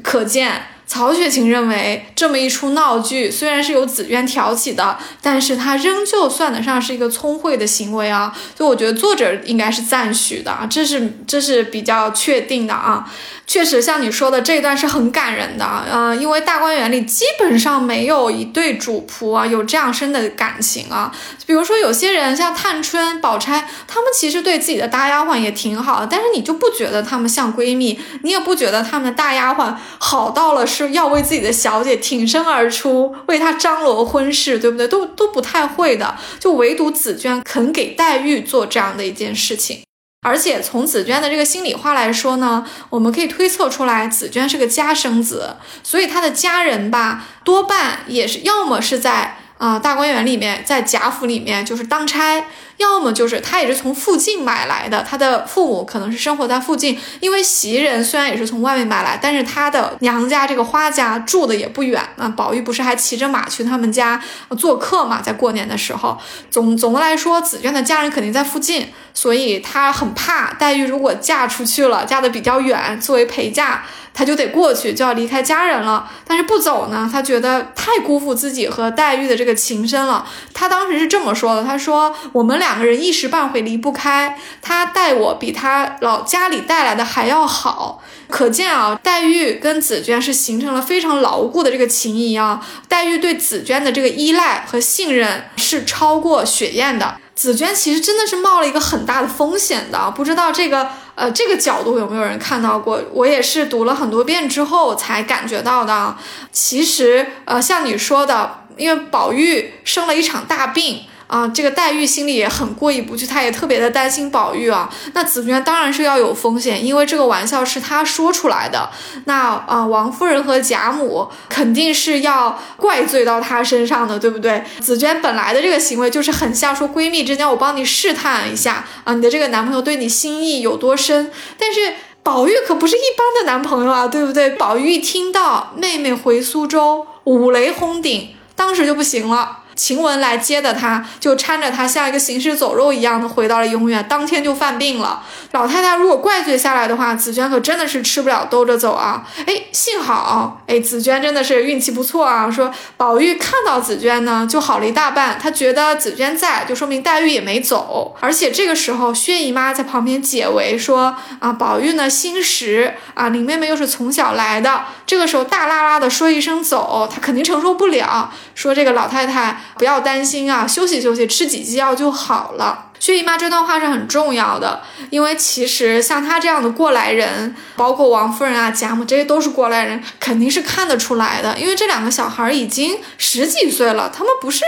可见。曹雪芹认为，这么一出闹剧虽然是由紫娟挑起的，但是他仍旧算得上是一个聪慧的行为啊，所以我觉得作者应该是赞许的，这是这是比较确定的啊。确实，像你说的这一段是很感人的，呃，因为大观园里基本上没有一对主仆啊有这样深的感情啊。比如说有些人像探春、宝钗，他们其实对自己的大丫鬟也挺好的，但是你就不觉得她们像闺蜜，你也不觉得她们的大丫鬟好到了是要为自己的小姐挺身而出，为她张罗婚事，对不对？都都不太会的，就唯独紫娟肯给黛玉做这样的一件事情。而且从紫娟的这个心里话来说呢，我们可以推测出来，紫娟是个家生子，所以她的家人吧，多半也是要么是在啊大观园里面，在贾府里面就是当差。要么就是他也是从附近买来的，他的父母可能是生活在附近，因为袭人虽然也是从外面买来，但是他的娘家这个花家住的也不远啊。宝玉不是还骑着马去他们家做客嘛，在过年的时候。总 总的来说，紫娟的家人肯定在附近，所以他很怕黛玉如果嫁出去了，嫁的比较远，作为陪嫁。他就得过去，就要离开家人了。但是不走呢，他觉得太辜负自己和黛玉的这个情深了。他当时是这么说的：“他说我们俩两个人一时半会离不开，他待我比他老家里带来的还要好。可见啊，黛玉跟紫娟是形成了非常牢固的这个情谊啊。黛玉对紫娟的这个依赖和信任是超过雪雁的。紫娟其实真的是冒了一个很大的风险的，不知道这个。”呃，这个角度有没有人看到过？我也是读了很多遍之后才感觉到的。其实，呃，像你说的，因为宝玉生了一场大病，啊，这个黛玉心里也很过意不去，她也特别的担心宝玉啊。那紫娟当然是要有风险，因为这个玩笑是她说出来的。那啊，王夫人和贾母肯定是要怪罪到她身上的，对不对？紫娟本来的这个行为就是很像说闺蜜之间，我帮你试探一下啊，你的这个男朋友对你心意有多深。但是宝玉可不是一般的男朋友啊，对不对？宝玉一听到妹妹回苏州，五雷轰顶，当时就不行了。晴雯来接的他，就搀着他像一个行尸走肉一样的回到了永远，当天就犯病了。老太太如果怪罪下来的话，紫娟可真的是吃不了兜着走啊！哎，幸好，哎，紫娟真的是运气不错啊。说宝玉看到紫娟呢，就好了一大半。他觉得紫娟在，就说明黛玉也没走。而且这个时候，薛姨妈在旁边解围说啊，宝玉呢心实啊，林妹妹又是从小来的，这个时候大拉拉的说一声走，她肯定承受不了。说这个老太太。不要担心啊，休息休息，吃几剂药就好了。薛姨妈这段话是很重要的，因为其实像她这样的过来人，包括王夫人啊、贾母，这些都是过来人，肯定是看得出来的。因为这两个小孩已经十几岁了，他们不是。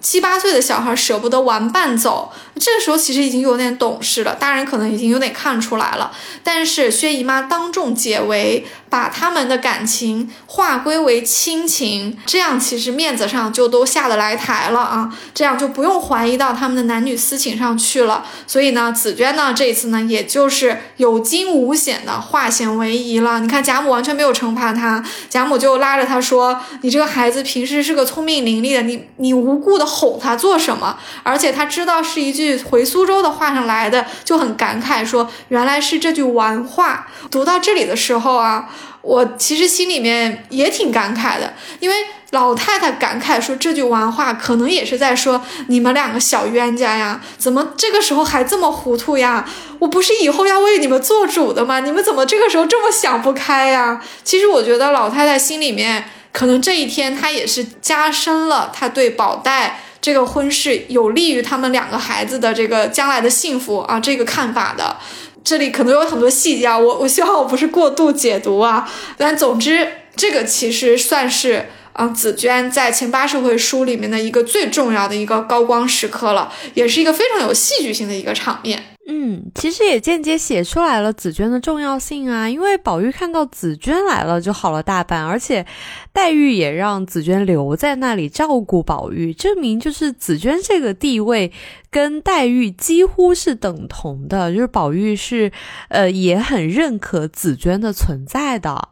七八岁的小孩舍不得玩伴走，这个时候其实已经有点懂事了，大人可能已经有点看出来了。但是薛姨妈当众解围，把他们的感情划归为亲情，这样其实面子上就都下得来台了啊，这样就不用怀疑到他们的男女私情上去了。所以呢，紫娟呢这一次呢，也就是有惊无险的化险为夷了。你看贾母完全没有惩罚他，贾母就拉着他说：“你这个孩子平时是个聪明伶俐的，你你无故的。”吼他做什么？而且他知道是一句回苏州的话上来的，就很感慨说：“原来是这句玩话。”读到这里的时候啊，我其实心里面也挺感慨的，因为老太太感慨说这句完话，可能也是在说你们两个小冤家呀，怎么这个时候还这么糊涂呀？我不是以后要为你们做主的吗？你们怎么这个时候这么想不开呀？其实我觉得老太太心里面，可能这一天她也是加深了她对宝黛。这个婚事有利于他们两个孩子的这个将来的幸福啊，这个看法的，这里可能有很多细节啊，我我希望我不是过度解读啊，但总之这个其实算是嗯紫娟在前八十回书里面的一个最重要的一个高光时刻了，也是一个非常有戏剧性的一个场面。嗯，其实也间接写出来了紫娟的重要性啊，因为宝玉看到紫娟来了就好了大半，而且黛玉也让紫娟留在那里照顾宝玉，证明就是紫娟这个地位跟黛玉几乎是等同的，就是宝玉是呃也很认可紫娟的存在的。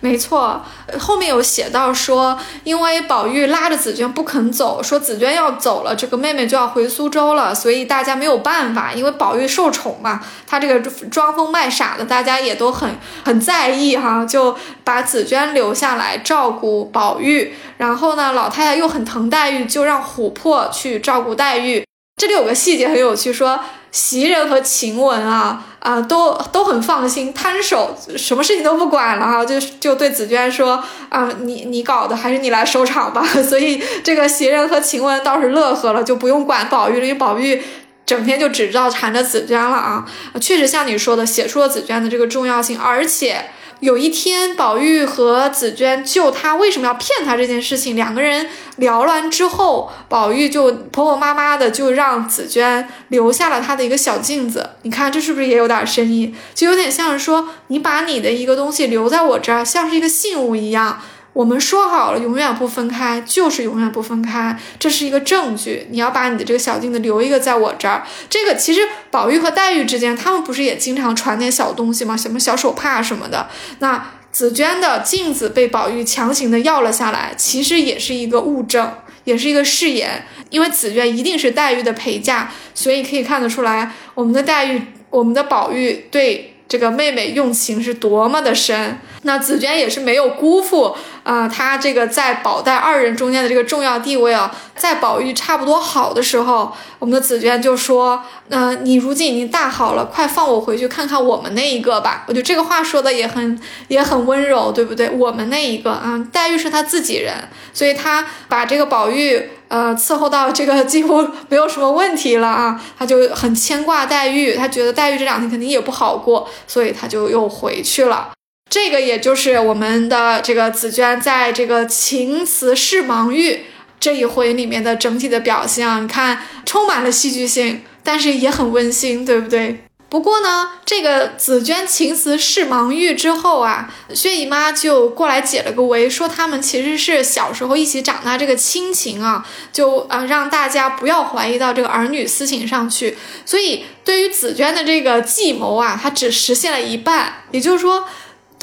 没错，后面有写到说，因为宝玉拉着紫娟不肯走，说紫娟要走了，这个妹妹就要回苏州了，所以大家没有办法，因为宝玉受宠嘛，他这个装疯卖傻的，大家也都很很在意哈，就把紫娟留下来照顾宝玉。然后呢，老太太又很疼黛玉，就让琥珀去照顾黛玉。这里有个细节很有趣，说。袭人和晴雯啊啊都都很放心，摊手，什么事情都不管了啊，就就对紫娟说啊，你你搞的还是你来收场吧。所以这个袭人和晴雯倒是乐呵了，就不用管宝玉了，因为宝玉整天就只知道缠着紫娟了啊。确实像你说的，写出了紫娟的这个重要性，而且。有一天，宝玉和紫娟就他为什么要骗他这件事情，两个人聊完之后，宝玉就婆婆妈妈的就让紫娟留下了他的一个小镜子。你看这是不是也有点深意？就有点像是说，你把你的一个东西留在我这儿，像是一个信物一样。我们说好了，永远不分开，就是永远不分开，这是一个证据。你要把你的这个小镜子留一个在我这儿。这个其实宝玉和黛玉之间，他们不是也经常传点小东西吗？什么小手帕什么的。那紫娟的镜子被宝玉强行的要了下来，其实也是一个物证，也是一个誓言。因为紫娟一定是黛玉的陪嫁，所以可以看得出来，我们的黛玉，我们的宝玉对。这个妹妹用情是多么的深，那紫娟也是没有辜负啊，他这个在宝黛二人中间的这个重要地位啊，在宝玉差不多好的时候，我们的紫娟就说：“嗯你如今已经大好了，快放我回去看看我们那一个吧。”我觉得这个话说的也很也很温柔，对不对？我们那一个啊，黛玉是他自己人，所以他把这个宝玉。呃，伺候到这个几乎没有什么问题了啊，他就很牵挂黛玉，他觉得黛玉这两天肯定也不好过，所以他就又回去了。这个也就是我们的这个紫娟在这个情辞事忙玉。这一回里面的整体的表现啊，你看充满了戏剧性，但是也很温馨，对不对？不过呢，这个紫娟情辞释芒玉之后啊，薛姨妈就过来解了个围，说他们其实是小时候一起长大，这个亲情啊，就啊让大家不要怀疑到这个儿女私情上去。所以对于紫娟的这个计谋啊，她只实现了一半，也就是说，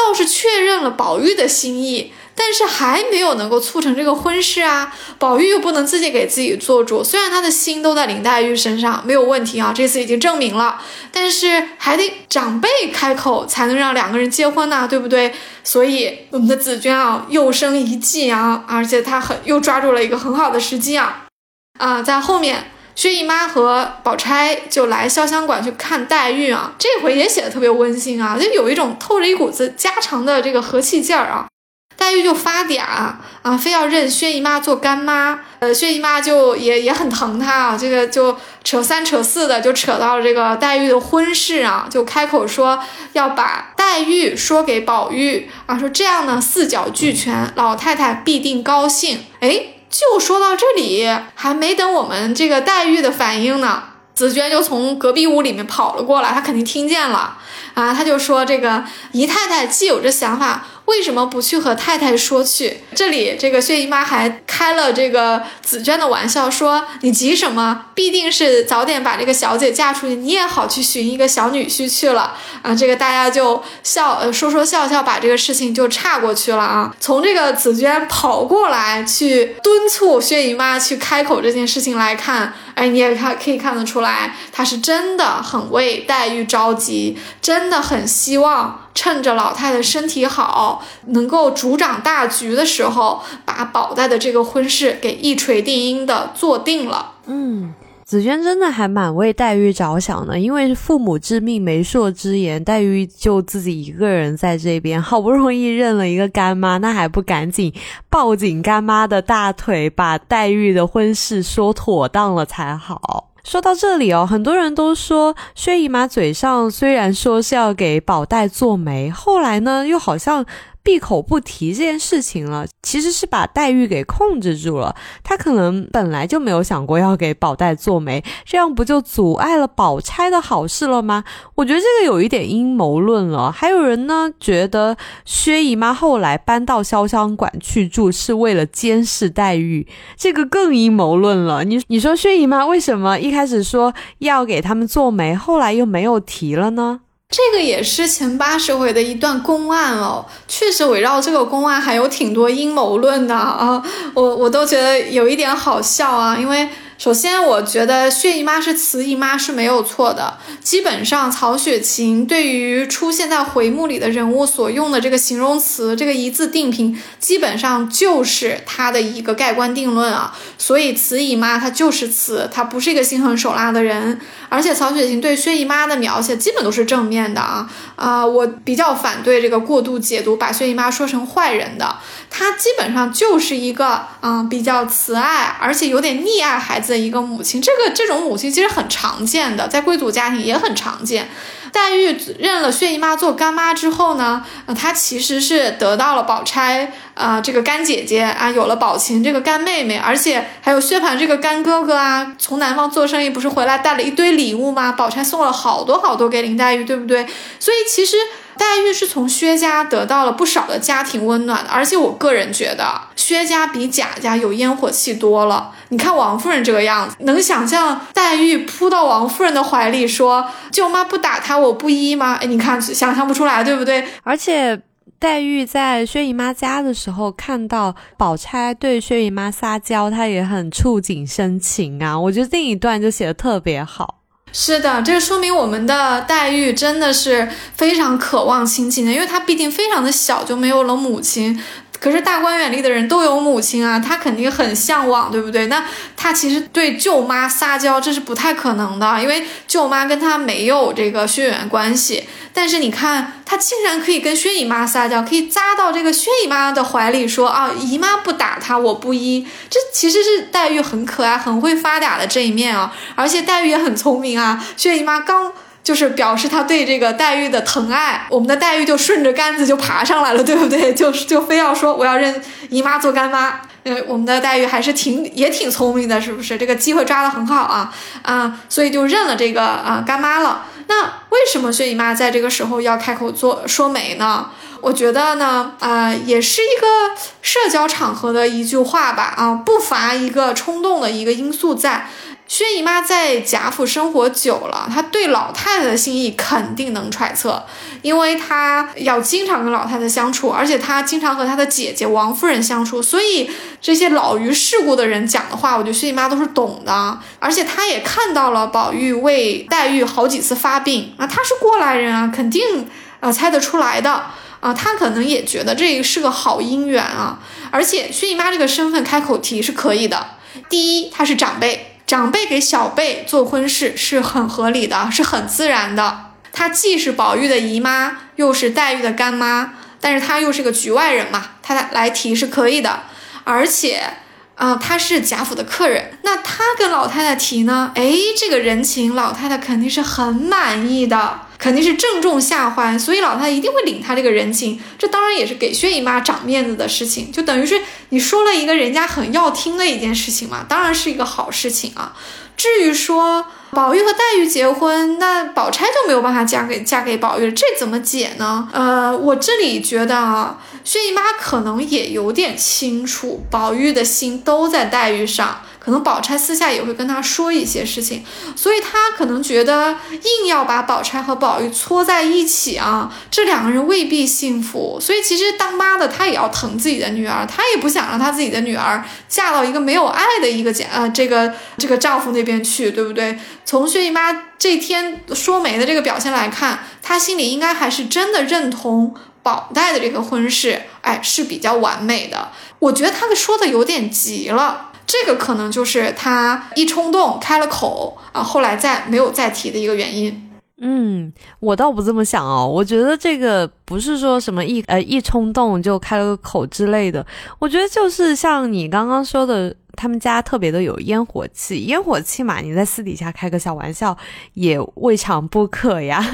倒是确认了宝玉的心意。但是还没有能够促成这个婚事啊，宝玉又不能自己给自己做主，虽然他的心都在林黛玉身上，没有问题啊，这次已经证明了，但是还得长辈开口才能让两个人结婚呢，对不对？所以我们的紫娟啊，又生一计啊，而且她很又抓住了一个很好的时机啊，啊，在后面薛姨妈和宝钗就来潇湘馆去看黛玉啊，这回也写的特别温馨啊，就有一种透着一股子家常的这个和气劲儿啊。黛玉就发嗲啊，非要认薛姨妈做干妈。呃，薛姨妈就也也很疼她啊，这个就扯三扯四的就扯到了这个黛玉的婚事啊，就开口说要把黛玉说给宝玉啊，说这样呢四角俱全，老太太必定高兴。哎，就说到这里，还没等我们这个黛玉的反应呢，紫娟就从隔壁屋里面跑了过来，她肯定听见了啊，她就说这个姨太太既有这想法。为什么不去和太太说去？这里这个薛姨妈还开了这个紫娟的玩笑，说你急什么？必定是早点把这个小姐嫁出去，你也好去寻一个小女婿去了啊！这个大家就笑，呃，说说笑笑，把这个事情就岔过去了啊。从这个紫娟跑过来去敦促薛姨妈去开口这件事情来看，哎，你也看可以看得出来，她是真的很为黛玉着急，真的很希望。趁着老太太身体好，能够主掌大局的时候，把宝黛的这个婚事给一锤定音的做定了。嗯，紫娟真的还蛮为黛玉着想的，因为父母之命，媒妁之言，黛玉就自己一个人在这边，好不容易认了一个干妈，那还不赶紧抱紧干妈的大腿，把黛玉的婚事说妥当了才好。说到这里哦，很多人都说薛姨妈嘴上虽然说是要给宝黛做媒，后来呢又好像。闭口不提这件事情了，其实是把黛玉给控制住了。他可能本来就没有想过要给宝黛做媒，这样不就阻碍了宝钗的好事了吗？我觉得这个有一点阴谋论了。还有人呢觉得薛姨妈后来搬到潇湘馆去住是为了监视黛玉，这个更阴谋论了。你你说薛姨妈为什么一开始说要给他们做媒，后来又没有提了呢？这个也是前八十回的一段公案哦，确实围绕这个公案还有挺多阴谋论的啊，我我都觉得有一点好笑啊，因为。首先，我觉得薛姨妈是慈姨妈是没有错的。基本上，曹雪芹对于出现在回目里的人物所用的这个形容词，这个一字定评，基本上就是他的一个盖棺定论啊。所以，慈姨妈她就是慈，她不是一个心狠手辣的人。而且，曹雪芹对薛姨妈的描写基本都是正面的啊啊！我比较反对这个过度解读，把薛姨妈说成坏人的。她基本上就是一个嗯比较慈爱，而且有点溺爱孩子。的一个母亲，这个这种母亲其实很常见的，在贵族家庭也很常见。黛玉认了薛姨妈做干妈之后呢，她其实是得到了宝钗啊这个干姐姐啊，有了宝琴这个干妹妹，而且还有薛蟠这个干哥哥啊。从南方做生意不是回来带了一堆礼物吗？宝钗送了好多好多给林黛玉，对不对？所以其实。黛玉是从薛家得到了不少的家庭温暖的，而且我个人觉得薛家比贾家有烟火气多了。你看王夫人这个样子，能想象黛玉扑到王夫人的怀里说“舅妈不打她，我不依”吗？哎，你看想象不出来，对不对？而且黛玉在薛姨妈家的时候，看到宝钗对薛姨妈撒娇，她也很触景生情啊。我觉得这一段就写的特别好。是的，这说明我们的黛玉真的是非常渴望亲情的，因为她毕竟非常的小就没有了母亲。可是大观园里的人都有母亲啊，她肯定很向往，对不对？那她其实对舅妈撒娇，这是不太可能的，因为舅妈跟她没有这个血缘关系。但是你看，她竟然可以跟薛姨妈撒娇，可以扎到这个薛姨妈的怀里说啊，姨妈不打她，我不依。这其实是黛玉很可爱、很会发嗲的这一面啊，而且黛玉也很聪明啊。薛姨妈刚。就是表示他对这个黛玉的疼爱，我们的黛玉就顺着杆子就爬上来了，对不对？就就非要说我要认姨妈做干妈。因为我们的黛玉还是挺也挺聪明的，是不是？这个机会抓得很好啊啊，所以就认了这个啊干妈了。那为什么薛姨妈在这个时候要开口做说媒呢？我觉得呢，啊，也是一个社交场合的一句话吧，啊，不乏一个冲动的一个因素在。薛姨妈在贾府生活久了，她对老太太的心意肯定能揣测，因为她要经常跟老太太相处，而且她经常和她的姐姐王夫人相处，所以这些老于世故的人讲的话，我觉得薛姨妈都是懂的。而且她也看到了宝玉为黛玉好几次发病啊，她是过来人啊，肯定啊猜得出来的啊，她可能也觉得这是个好姻缘啊。而且薛姨妈这个身份开口提是可以的，第一她是长辈。长辈给小辈做婚事是很合理的，是很自然的。她既是宝玉的姨妈，又是黛玉的干妈，但是她又是个局外人嘛，她来提是可以的。而且，啊，她是贾府的客人，那她跟老太太提呢？哎，这个人情，老太太肯定是很满意的。肯定是正中下怀，所以老太太一定会领他这个人情。这当然也是给薛姨妈长面子的事情，就等于是你说了一个人家很要听的一件事情嘛，当然是一个好事情啊。至于说宝玉和黛玉结婚，那宝钗就没有办法嫁给嫁给宝玉了，这怎么解呢？呃，我这里觉得啊，薛姨妈可能也有点清楚，宝玉的心都在黛玉上。可能宝钗私下也会跟他说一些事情，所以他可能觉得硬要把宝钗和宝玉搓在一起啊，这两个人未必幸福。所以其实当妈的她也要疼自己的女儿，她也不想让她自己的女儿嫁到一个没有爱的一个家呃这个这个丈夫那边去，对不对？从薛姨妈这天说媒的这个表现来看，她心里应该还是真的认同宝黛的这个婚事，哎是比较完美的。我觉得她的说的有点急了。这个可能就是她一冲动开了口啊，后来再没有再提的一个原因。嗯，我倒不这么想哦，我觉得这个不是说什么一呃一冲动就开了个口之类的，我觉得就是像你刚刚说的，他们家特别的有烟火气，烟火气嘛，你在私底下开个小玩笑也未尝不可呀。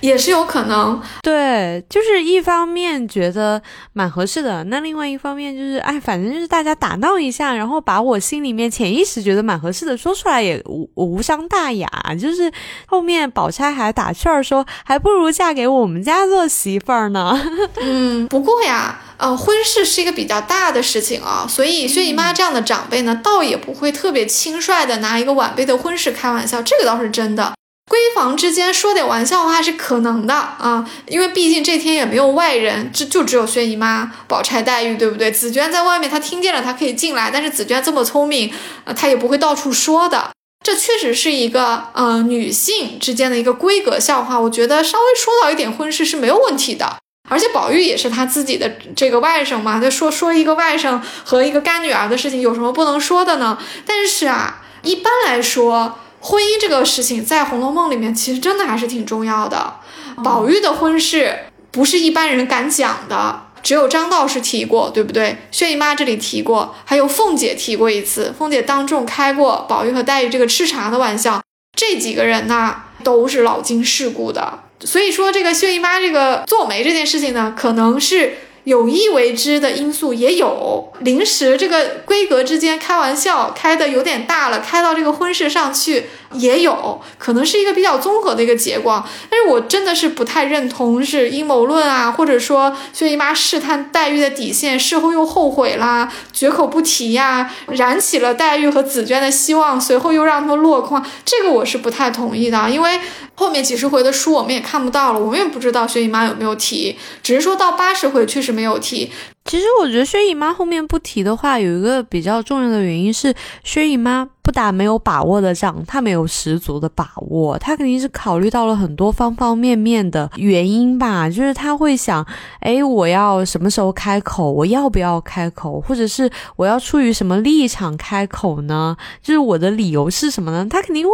也是有可能，对，就是一方面觉得蛮合适的，那另外一方面就是，哎，反正就是大家打闹一下，然后把我心里面潜意识觉得蛮合适的说出来也无无伤大雅。就是后面宝钗还打趣儿说，还不如嫁给我们家做媳妇儿呢。嗯，不过呀，呃，婚事是一个比较大的事情啊，所以薛姨妈这样的长辈呢，倒也不会特别轻率的拿一个晚辈的婚事开玩笑，这个倒是真的。闺房之间说点玩笑话是可能的啊，因为毕竟这天也没有外人，这就只有薛姨妈、宝钗、黛玉，对不对？紫娟在外面，她听见了，她可以进来，但是紫娟这么聪明，呃，她也不会到处说的。这确实是一个呃女性之间的一个规格笑话，我觉得稍微说到一点婚事是没有问题的。而且宝玉也是他自己的这个外甥嘛，他说说一个外甥和一个干女儿的事情有什么不能说的呢？但是啊，一般来说。婚姻这个事情在《红楼梦》里面其实真的还是挺重要的。宝玉的婚事不是一般人敢讲的，只有张道士提过，对不对？薛姨妈这里提过，还有凤姐提过一次，凤姐当众开过宝玉和黛玉这个吃茶的玩笑。这几个人呢，都是老经世故的，所以说这个薛姨妈这个做媒这件事情呢，可能是。有意为之的因素也有，临时这个规格之间开玩笑开的有点大了，开到这个婚事上去也有可能是一个比较综合的一个结果。但是我真的是不太认同是阴谋论啊，或者说薛姨妈试探黛玉的底线，事后又后悔啦，绝口不提呀，燃起了黛玉和紫娟的希望，随后又让他们落空，这个我是不太同意的，因为。后面几十回的书我们也看不到了，我们也不知道薛姨妈有没有提，只是说到八十回确实没有提。其实我觉得薛姨妈后面不提的话，有一个比较重要的原因是薛姨妈不打没有把握的仗，他没有十足的把握，他肯定是考虑到了很多方方面面的原因吧。就是他会想，哎，我要什么时候开口？我要不要开口？或者是我要出于什么立场开口呢？就是我的理由是什么呢？他肯定会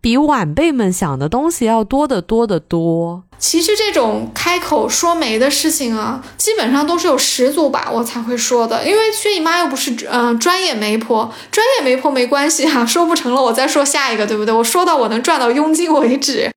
比晚辈们想的东西要多得多得多。其实这种开口说媒的事情啊，基本上都是有十足把握才会说的。因为薛姨妈又不是嗯专业媒婆，专业媒婆没关系哈，说不成了我再说下一个，对不对？我说到我能赚到佣金为止。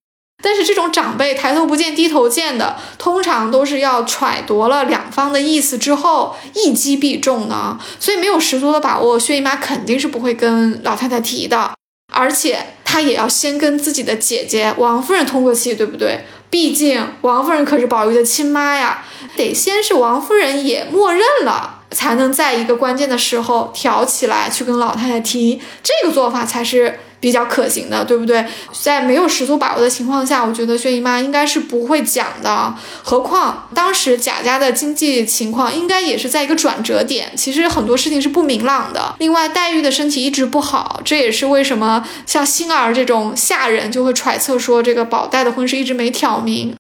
但是这种长辈抬头不见低头见的，通常都是要揣度了两方的意思之后一击必中的，所以没有十足的把握，薛姨妈肯定是不会跟老太太提的，而且她也要先跟自己的姐姐王夫人通过气，对不对？毕竟王夫人可是宝玉的亲妈呀，得先是王夫人也默认了，才能在一个关键的时候挑起来去跟老太太提，这个做法才是。比较可行的，对不对？在没有十足把握的情况下，我觉得薛姨妈应该是不会讲的。何况当时贾家的经济情况应该也是在一个转折点，其实很多事情是不明朗的。另外，黛玉的身体一直不好，这也是为什么像星儿这种下人就会揣测说这个宝黛的婚事一直没挑明，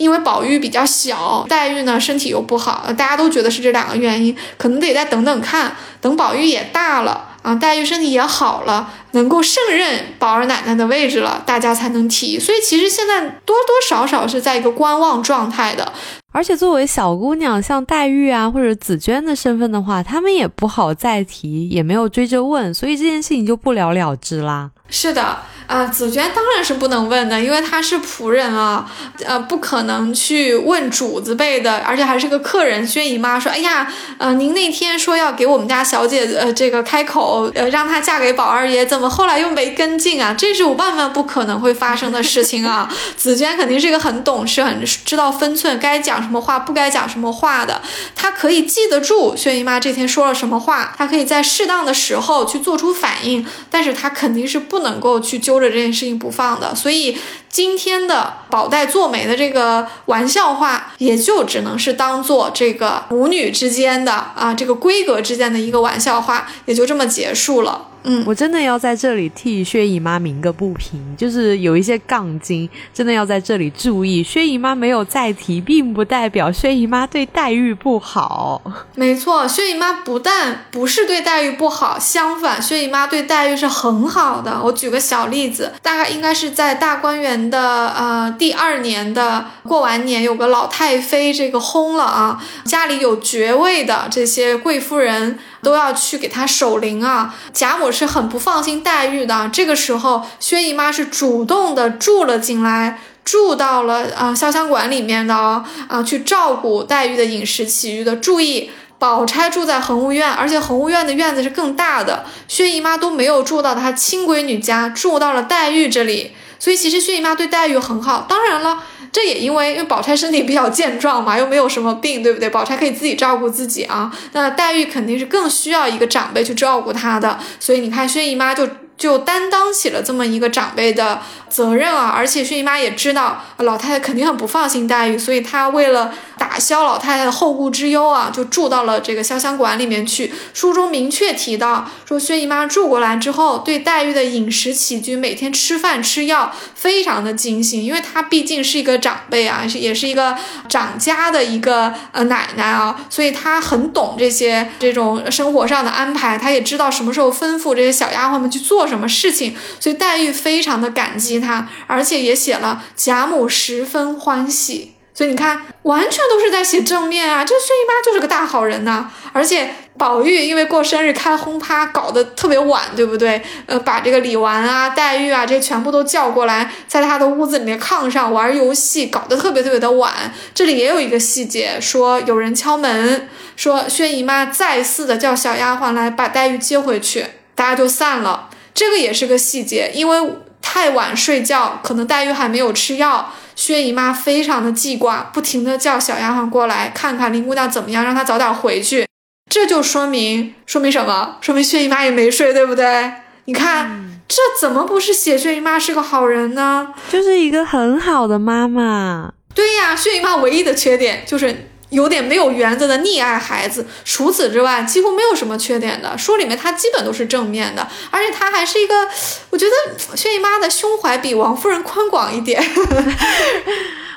因为宝玉比较小，黛玉呢身体又不好，大家都觉得是这两个原因，可能得再等等看，等宝玉也大了。啊，黛玉身体也好了，能够胜任宝儿奶奶的位置了，大家才能提。所以其实现在多多少少是在一个观望状态的。而且作为小姑娘，像黛玉啊或者紫娟的身份的话，他们也不好再提，也没有追着问，所以这件事情就不了了之啦。是的。啊，紫娟当然是不能问的，因为她是仆人啊，呃，不可能去问主子辈的，而且还是个客人。薛姨妈说：“哎呀，呃，您那天说要给我们家小姐，呃，这个开口，呃，让她嫁给宝二爷，怎么后来又没跟进啊？这是我万万不可能会发生的事情啊！”紫娟肯定是一个很懂事、很知道分寸，该讲什么话，不该讲什么话的。她可以记得住薛姨妈这天说了什么话，她可以在适当的时候去做出反应，但是她肯定是不能够去纠。着这件事情不放的，所以今天的宝黛做媒的这个玩笑话，也就只能是当做这个母女之间的啊，这个闺阁之间的一个玩笑话，也就这么结束了。嗯，我真的要在这里替薛姨妈鸣个不平，就是有一些杠精，真的要在这里注意，薛姨妈没有再提，并不代表薛姨妈对黛玉不好。没错，薛姨妈不但不是对黛玉不好，相反，薛姨妈对黛玉是很好的。我举个小例子，大概应该是在大观园的呃第二年的过完年，有个老太妃这个轰了啊，家里有爵位的这些贵夫人。都要去给他守灵啊！贾母是很不放心黛玉的。这个时候，薛姨妈是主动的住了进来，住到了啊潇湘馆里面的啊，去照顾黛玉的饮食起居的。注意，宝钗住在恒芜院，而且恒芜院的院子是更大的，薛姨妈都没有住到她亲闺女家，住到了黛玉这里。所以其实薛姨妈对黛玉很好。当然了。这也因为因为宝钗身体比较健壮嘛，又没有什么病，对不对？宝钗可以自己照顾自己啊。那黛玉肯定是更需要一个长辈去照顾她的，所以你看薛姨妈就。就担当起了这么一个长辈的责任啊，而且薛姨妈也知道老太太肯定很不放心黛玉，所以她为了打消老太太的后顾之忧啊，就住到了这个潇湘馆里面去。书中明确提到说，薛姨妈住过来之后，对黛玉的饮食起居、每天吃饭吃药非常的精心，因为她毕竟是一个长辈啊，也是一个长家的一个呃奶奶啊，所以她很懂这些这种生活上的安排，她也知道什么时候吩咐这些小丫鬟们去做。什么事情？所以黛玉非常的感激他，而且也写了贾母十分欢喜。所以你看，完全都是在写正面啊！这薛姨妈就是个大好人呐。而且宝玉因为过生日开轰趴，搞得特别晚，对不对？呃，把这个李纨啊、黛玉啊这全部都叫过来，在他的屋子里面炕上玩游戏，搞得特别特别的晚。这里也有一个细节，说有人敲门，说薛姨妈再次的叫小丫鬟来把黛玉接回去，大家就散了。这个也是个细节，因为太晚睡觉，可能黛玉还没有吃药，薛姨妈非常的记挂，不停的叫小丫鬟过来看看林姑娘怎么样，让她早点回去。这就说明说明什么？说明薛姨妈也没睡，对不对？你看，这怎么不是写薛姨妈是个好人呢？就是一个很好的妈妈。对呀，薛姨妈唯一的缺点就是。有点没有原则的溺爱孩子，除此之外几乎没有什么缺点的。书里面他基本都是正面的，而且他还是一个，我觉得薛姨妈的胸怀比王夫人宽广一点。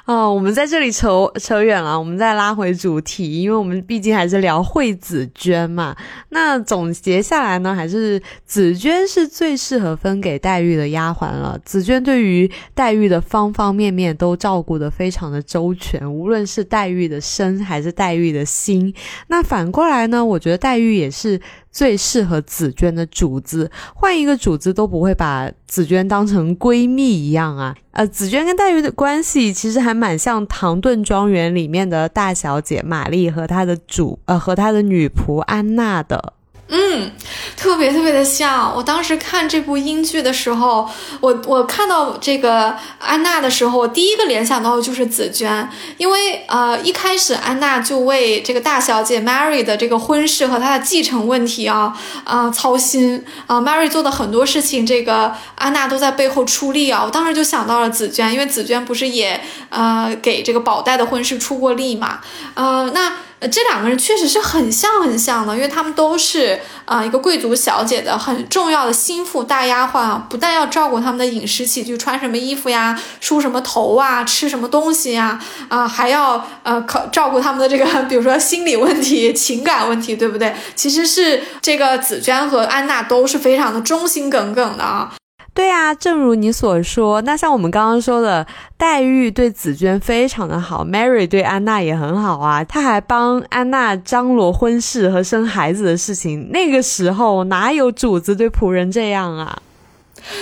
哦，我们在这里扯扯远了，我们再拉回主题，因为我们毕竟还是聊惠子娟嘛。那总结下来呢，还是紫娟是最适合分给黛玉的丫鬟了。紫娟对于黛玉的方方面面都照顾得非常的周全，无论是黛玉的身还是黛玉的心。那反过来呢，我觉得黛玉也是。最适合紫娟的主子，换一个主子都不会把紫娟当成闺蜜一样啊。呃，紫娟跟黛玉的关系其实还蛮像唐顿庄园里面的大小姐玛丽和她的主呃和她的女仆安娜的。嗯，特别特别的像。我当时看这部英剧的时候，我我看到这个安娜的时候，我第一个联想到的就是紫娟，因为呃一开始安娜就为这个大小姐 Mary 的这个婚事和她的继承问题啊啊操心啊，Mary 做的很多事情，这个安娜都在背后出力啊。我当时就想到了紫娟，因为紫娟不是也呃给这个宝黛的婚事出过力嘛，呃那。这两个人确实是很像很像的，因为他们都是啊一个贵族小姐的很重要的心腹大丫鬟啊，不但要照顾他们的饮食起居，穿什么衣服呀，梳什么头啊，吃什么东西呀，啊还要呃考照顾他们的这个 比如说心理问题、情感问题，对不对？其实是这个紫娟和安娜都是非常的忠心耿耿的啊。对啊，正如你所说，那像我们刚刚说的，黛玉对紫娟非常的好，Mary 对安娜也很好啊，她还帮安娜张罗婚事和生孩子的事情。那个时候哪有主子对仆人这样啊？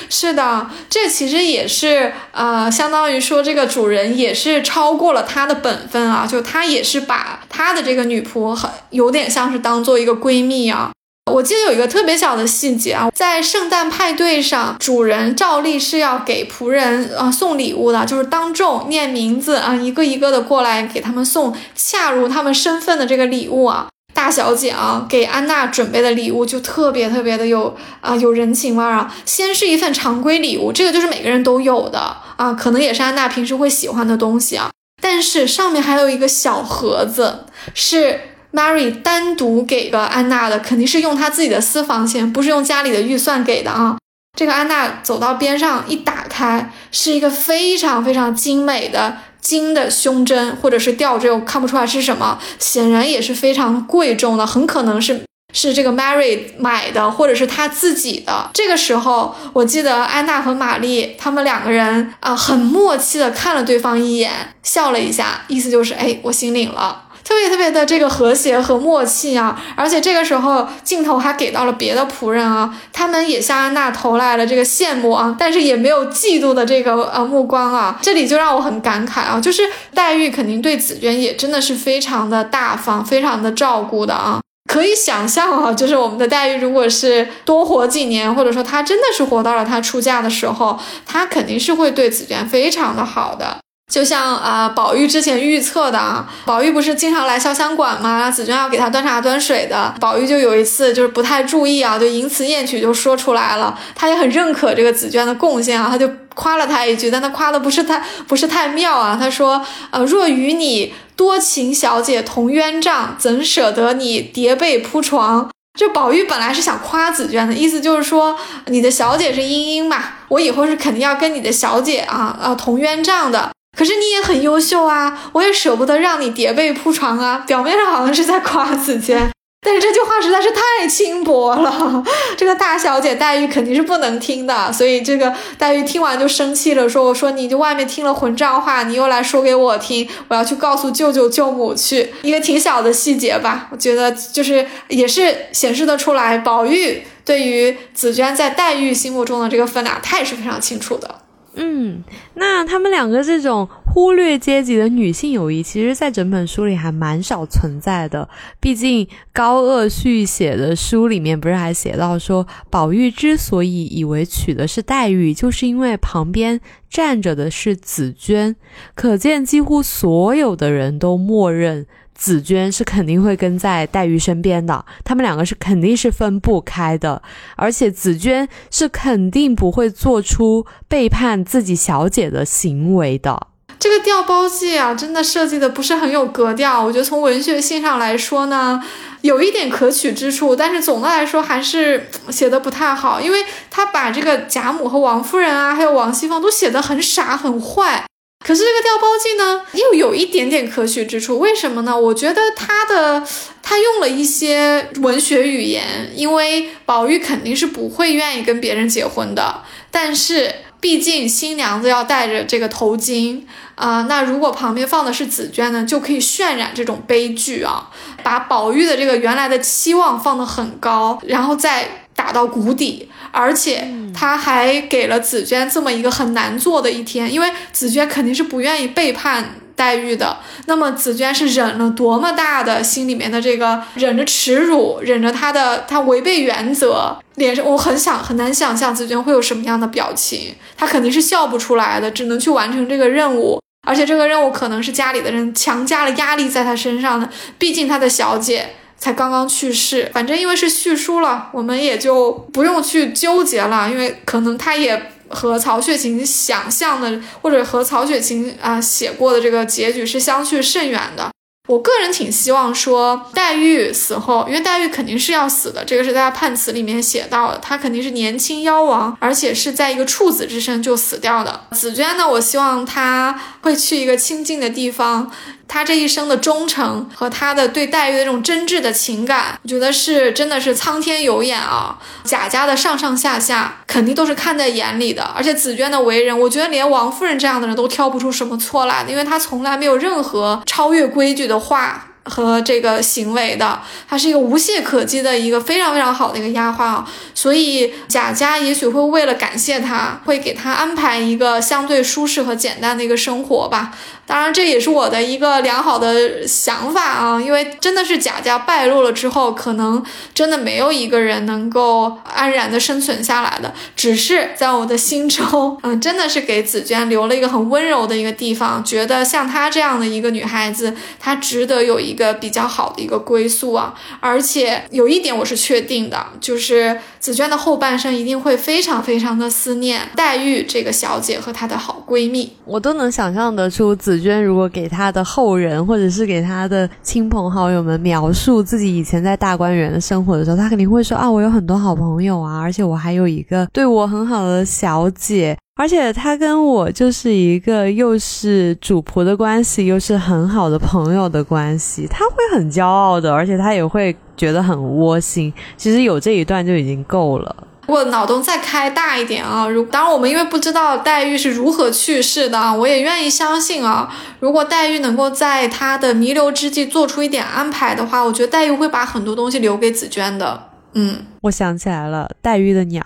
是的，这其实也是呃，相当于说这个主人也是超过了他的本分啊，就他也是把他的这个女仆很有点像是当做一个闺蜜啊。我记得有一个特别小的细节啊，在圣诞派对上，主人照例是要给仆人啊送礼物的，就是当众念名字啊，一个一个的过来给他们送恰如他们身份的这个礼物啊。大小姐啊，给安娜准备的礼物就特别特别的有啊有人情味啊。先是一份常规礼物，这个就是每个人都有的啊，可能也是安娜平时会喜欢的东西啊。但是上面还有一个小盒子是。Mary 单独给个安娜的，肯定是用她自己的私房钱，不是用家里的预算给的啊。这个安娜走到边上一打开，是一个非常非常精美的金的胸针或者是吊坠，我看不出来是什么，显然也是非常贵重的，很可能是是这个 Mary 买的，或者是她自己的。这个时候，我记得安娜和玛丽他们两个人啊，很默契的看了对方一眼，笑了一下，意思就是哎，我心领了。特别特别的这个和谐和默契啊，而且这个时候镜头还给到了别的仆人啊，他们也向安娜投来了这个羡慕啊，但是也没有嫉妒的这个呃目光啊，这里就让我很感慨啊，就是黛玉肯定对紫娟也真的是非常的大方，非常的照顾的啊，可以想象啊，就是我们的黛玉如果是多活几年，或者说她真的是活到了她出嫁的时候，她肯定是会对紫娟非常的好的。就像啊，宝玉之前预测的啊，宝玉不是经常来潇湘馆吗？紫娟要给他端茶端水的，宝玉就有一次就是不太注意啊，就淫词艳曲就说出来了。他也很认可这个紫娟的贡献啊，他就夸了她一句，但他夸的不是太不是太妙啊。他说，呃，若与你多情小姐同鸳帐，怎舍得你叠被铺床？就宝玉本来是想夸紫娟的意思，就是说你的小姐是莺莺嘛，我以后是肯定要跟你的小姐啊啊同鸳帐的。可是你也很优秀啊，我也舍不得让你叠被铺床啊。表面上好像是在夸紫娟，但是这句话实在是太轻薄了。这个大小姐黛玉肯定是不能听的，所以这个黛玉听完就生气了，说：“我说你就外面听了混账话，你又来说给我听，我要去告诉舅舅舅母去。”一个挺小的细节吧，我觉得就是也是显示得出来，宝玉对于紫娟在黛玉心目中的这个分量，他也是非常清楚的。嗯，那他们两个这种忽略阶级的女性友谊，其实，在整本书里还蛮少存在的。毕竟高鹗续写的书里面，不是还写到说，宝玉之所以以为娶的是黛玉，就是因为旁边站着的是紫娟。可见，几乎所有的人都默认。紫娟是肯定会跟在黛玉身边的，他们两个是肯定是分不开的，而且紫娟是肯定不会做出背叛自己小姐的行为的。这个调包记啊，真的设计的不是很有格调。我觉得从文学性上来说呢，有一点可取之处，但是总的来说还是写的不太好，因为他把这个贾母和王夫人啊，还有王熙凤都写的很傻很坏。可是这个调包记呢，又有一点点可取之处，为什么呢？我觉得他的他用了一些文学语言，因为宝玉肯定是不会愿意跟别人结婚的，但是毕竟新娘子要戴着这个头巾。啊，那如果旁边放的是紫娟呢，就可以渲染这种悲剧啊，把宝玉的这个原来的期望放得很高，然后再打到谷底。而且他还给了紫娟这么一个很难做的一天，因为紫娟肯定是不愿意背叛黛玉的。那么紫娟是忍了多么大的心里面的这个忍着耻辱，忍着她的她违背原则，脸上我很想很难想象紫娟会有什么样的表情，她肯定是笑不出来的，只能去完成这个任务。而且这个任务可能是家里的人强加了压力在她身上的，毕竟她的小姐。才刚刚去世，反正因为是续书了，我们也就不用去纠结了，因为可能他也和曹雪芹想象的，或者和曹雪芹啊写过的这个结局是相去甚远的。我个人挺希望说，黛玉死后，因为黛玉肯定是要死的，这个是在判词里面写到的，她肯定是年轻夭亡，而且是在一个处子之身就死掉的。紫娟呢，我希望她会去一个清静的地方。他这一生的忠诚和他的对黛玉的这种真挚的情感，我觉得是真的是苍天有眼啊！贾家的上上下下肯定都是看在眼里的，而且紫娟的为人，我觉得连王夫人这样的人都挑不出什么错来的，因为她从来没有任何超越规矩的话。和这个行为的，她是一个无懈可击的一个非常非常好的一个丫鬟啊，所以贾家也许会为了感谢她，会给她安排一个相对舒适和简单的一个生活吧。当然，这也是我的一个良好的想法啊，因为真的是贾家败落了之后，可能真的没有一个人能够安然的生存下来的。只是在我的心中，嗯，真的是给紫娟留了一个很温柔的一个地方，觉得像她这样的一个女孩子，她值得有一一个比较好的一个归宿啊。而且有一点我是确定的，就是紫娟的后半生一定会非常非常的思念黛玉这个小姐和她的好闺蜜。我都能想象得出。紫娟如果给她的后人，或者是给她的亲朋好友们描述自己以前在大观园的生活的时候，她肯定会说啊，我有很多好朋友啊，而且我还有一个对我很好的小姐，而且他跟我就是一个又是主仆的关系，又是很好的朋友的关系，他会很骄傲的，而且他也会觉得很窝心。其实有这一段就已经够了。如果脑洞再开大一点啊，如当然我们因为不知道黛玉是如何去世的，我也愿意相信啊。如果黛玉能够在她的弥留之际做出一点安排的话，我觉得黛玉会把很多东西留给紫娟的。嗯，我想起来了，黛玉的鸟，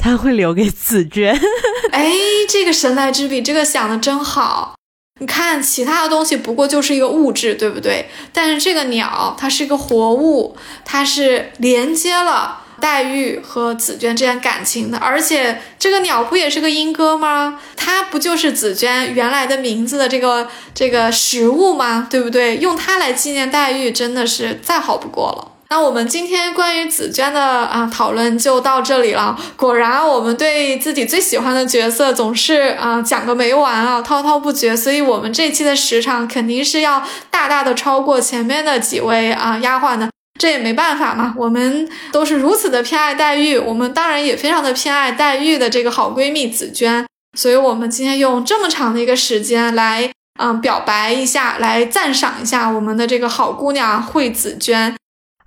他会留给紫娟。哎，这个神来之笔，这个想的真好。你看，其他的东西不过就是一个物质，对不对？但是这个鸟，它是一个活物，它是连接了。黛玉和紫娟之间感情的，而且这个鸟不也是个莺歌吗？它不就是紫娟原来的名字的这个这个食物吗？对不对？用它来纪念黛玉，真的是再好不过了。那我们今天关于紫娟的啊讨论就到这里了。果然，我们对自己最喜欢的角色总是啊讲个没完啊，滔滔不绝。所以，我们这期的时长肯定是要大大的超过前面的几位啊丫鬟的。这也没办法嘛，我们都是如此的偏爱黛玉，我们当然也非常的偏爱黛玉的这个好闺蜜紫娟，所以我们今天用这么长的一个时间来，嗯，表白一下，来赞赏一下我们的这个好姑娘惠紫娟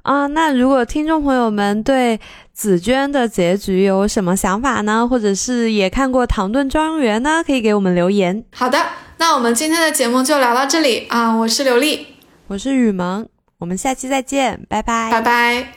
啊。那如果听众朋友们对紫娟的结局有什么想法呢？或者是也看过《唐顿庄园》呢？可以给我们留言。好的，那我们今天的节目就聊到这里啊，我是刘丽，我是雨萌。我们下期再见，拜拜，拜拜。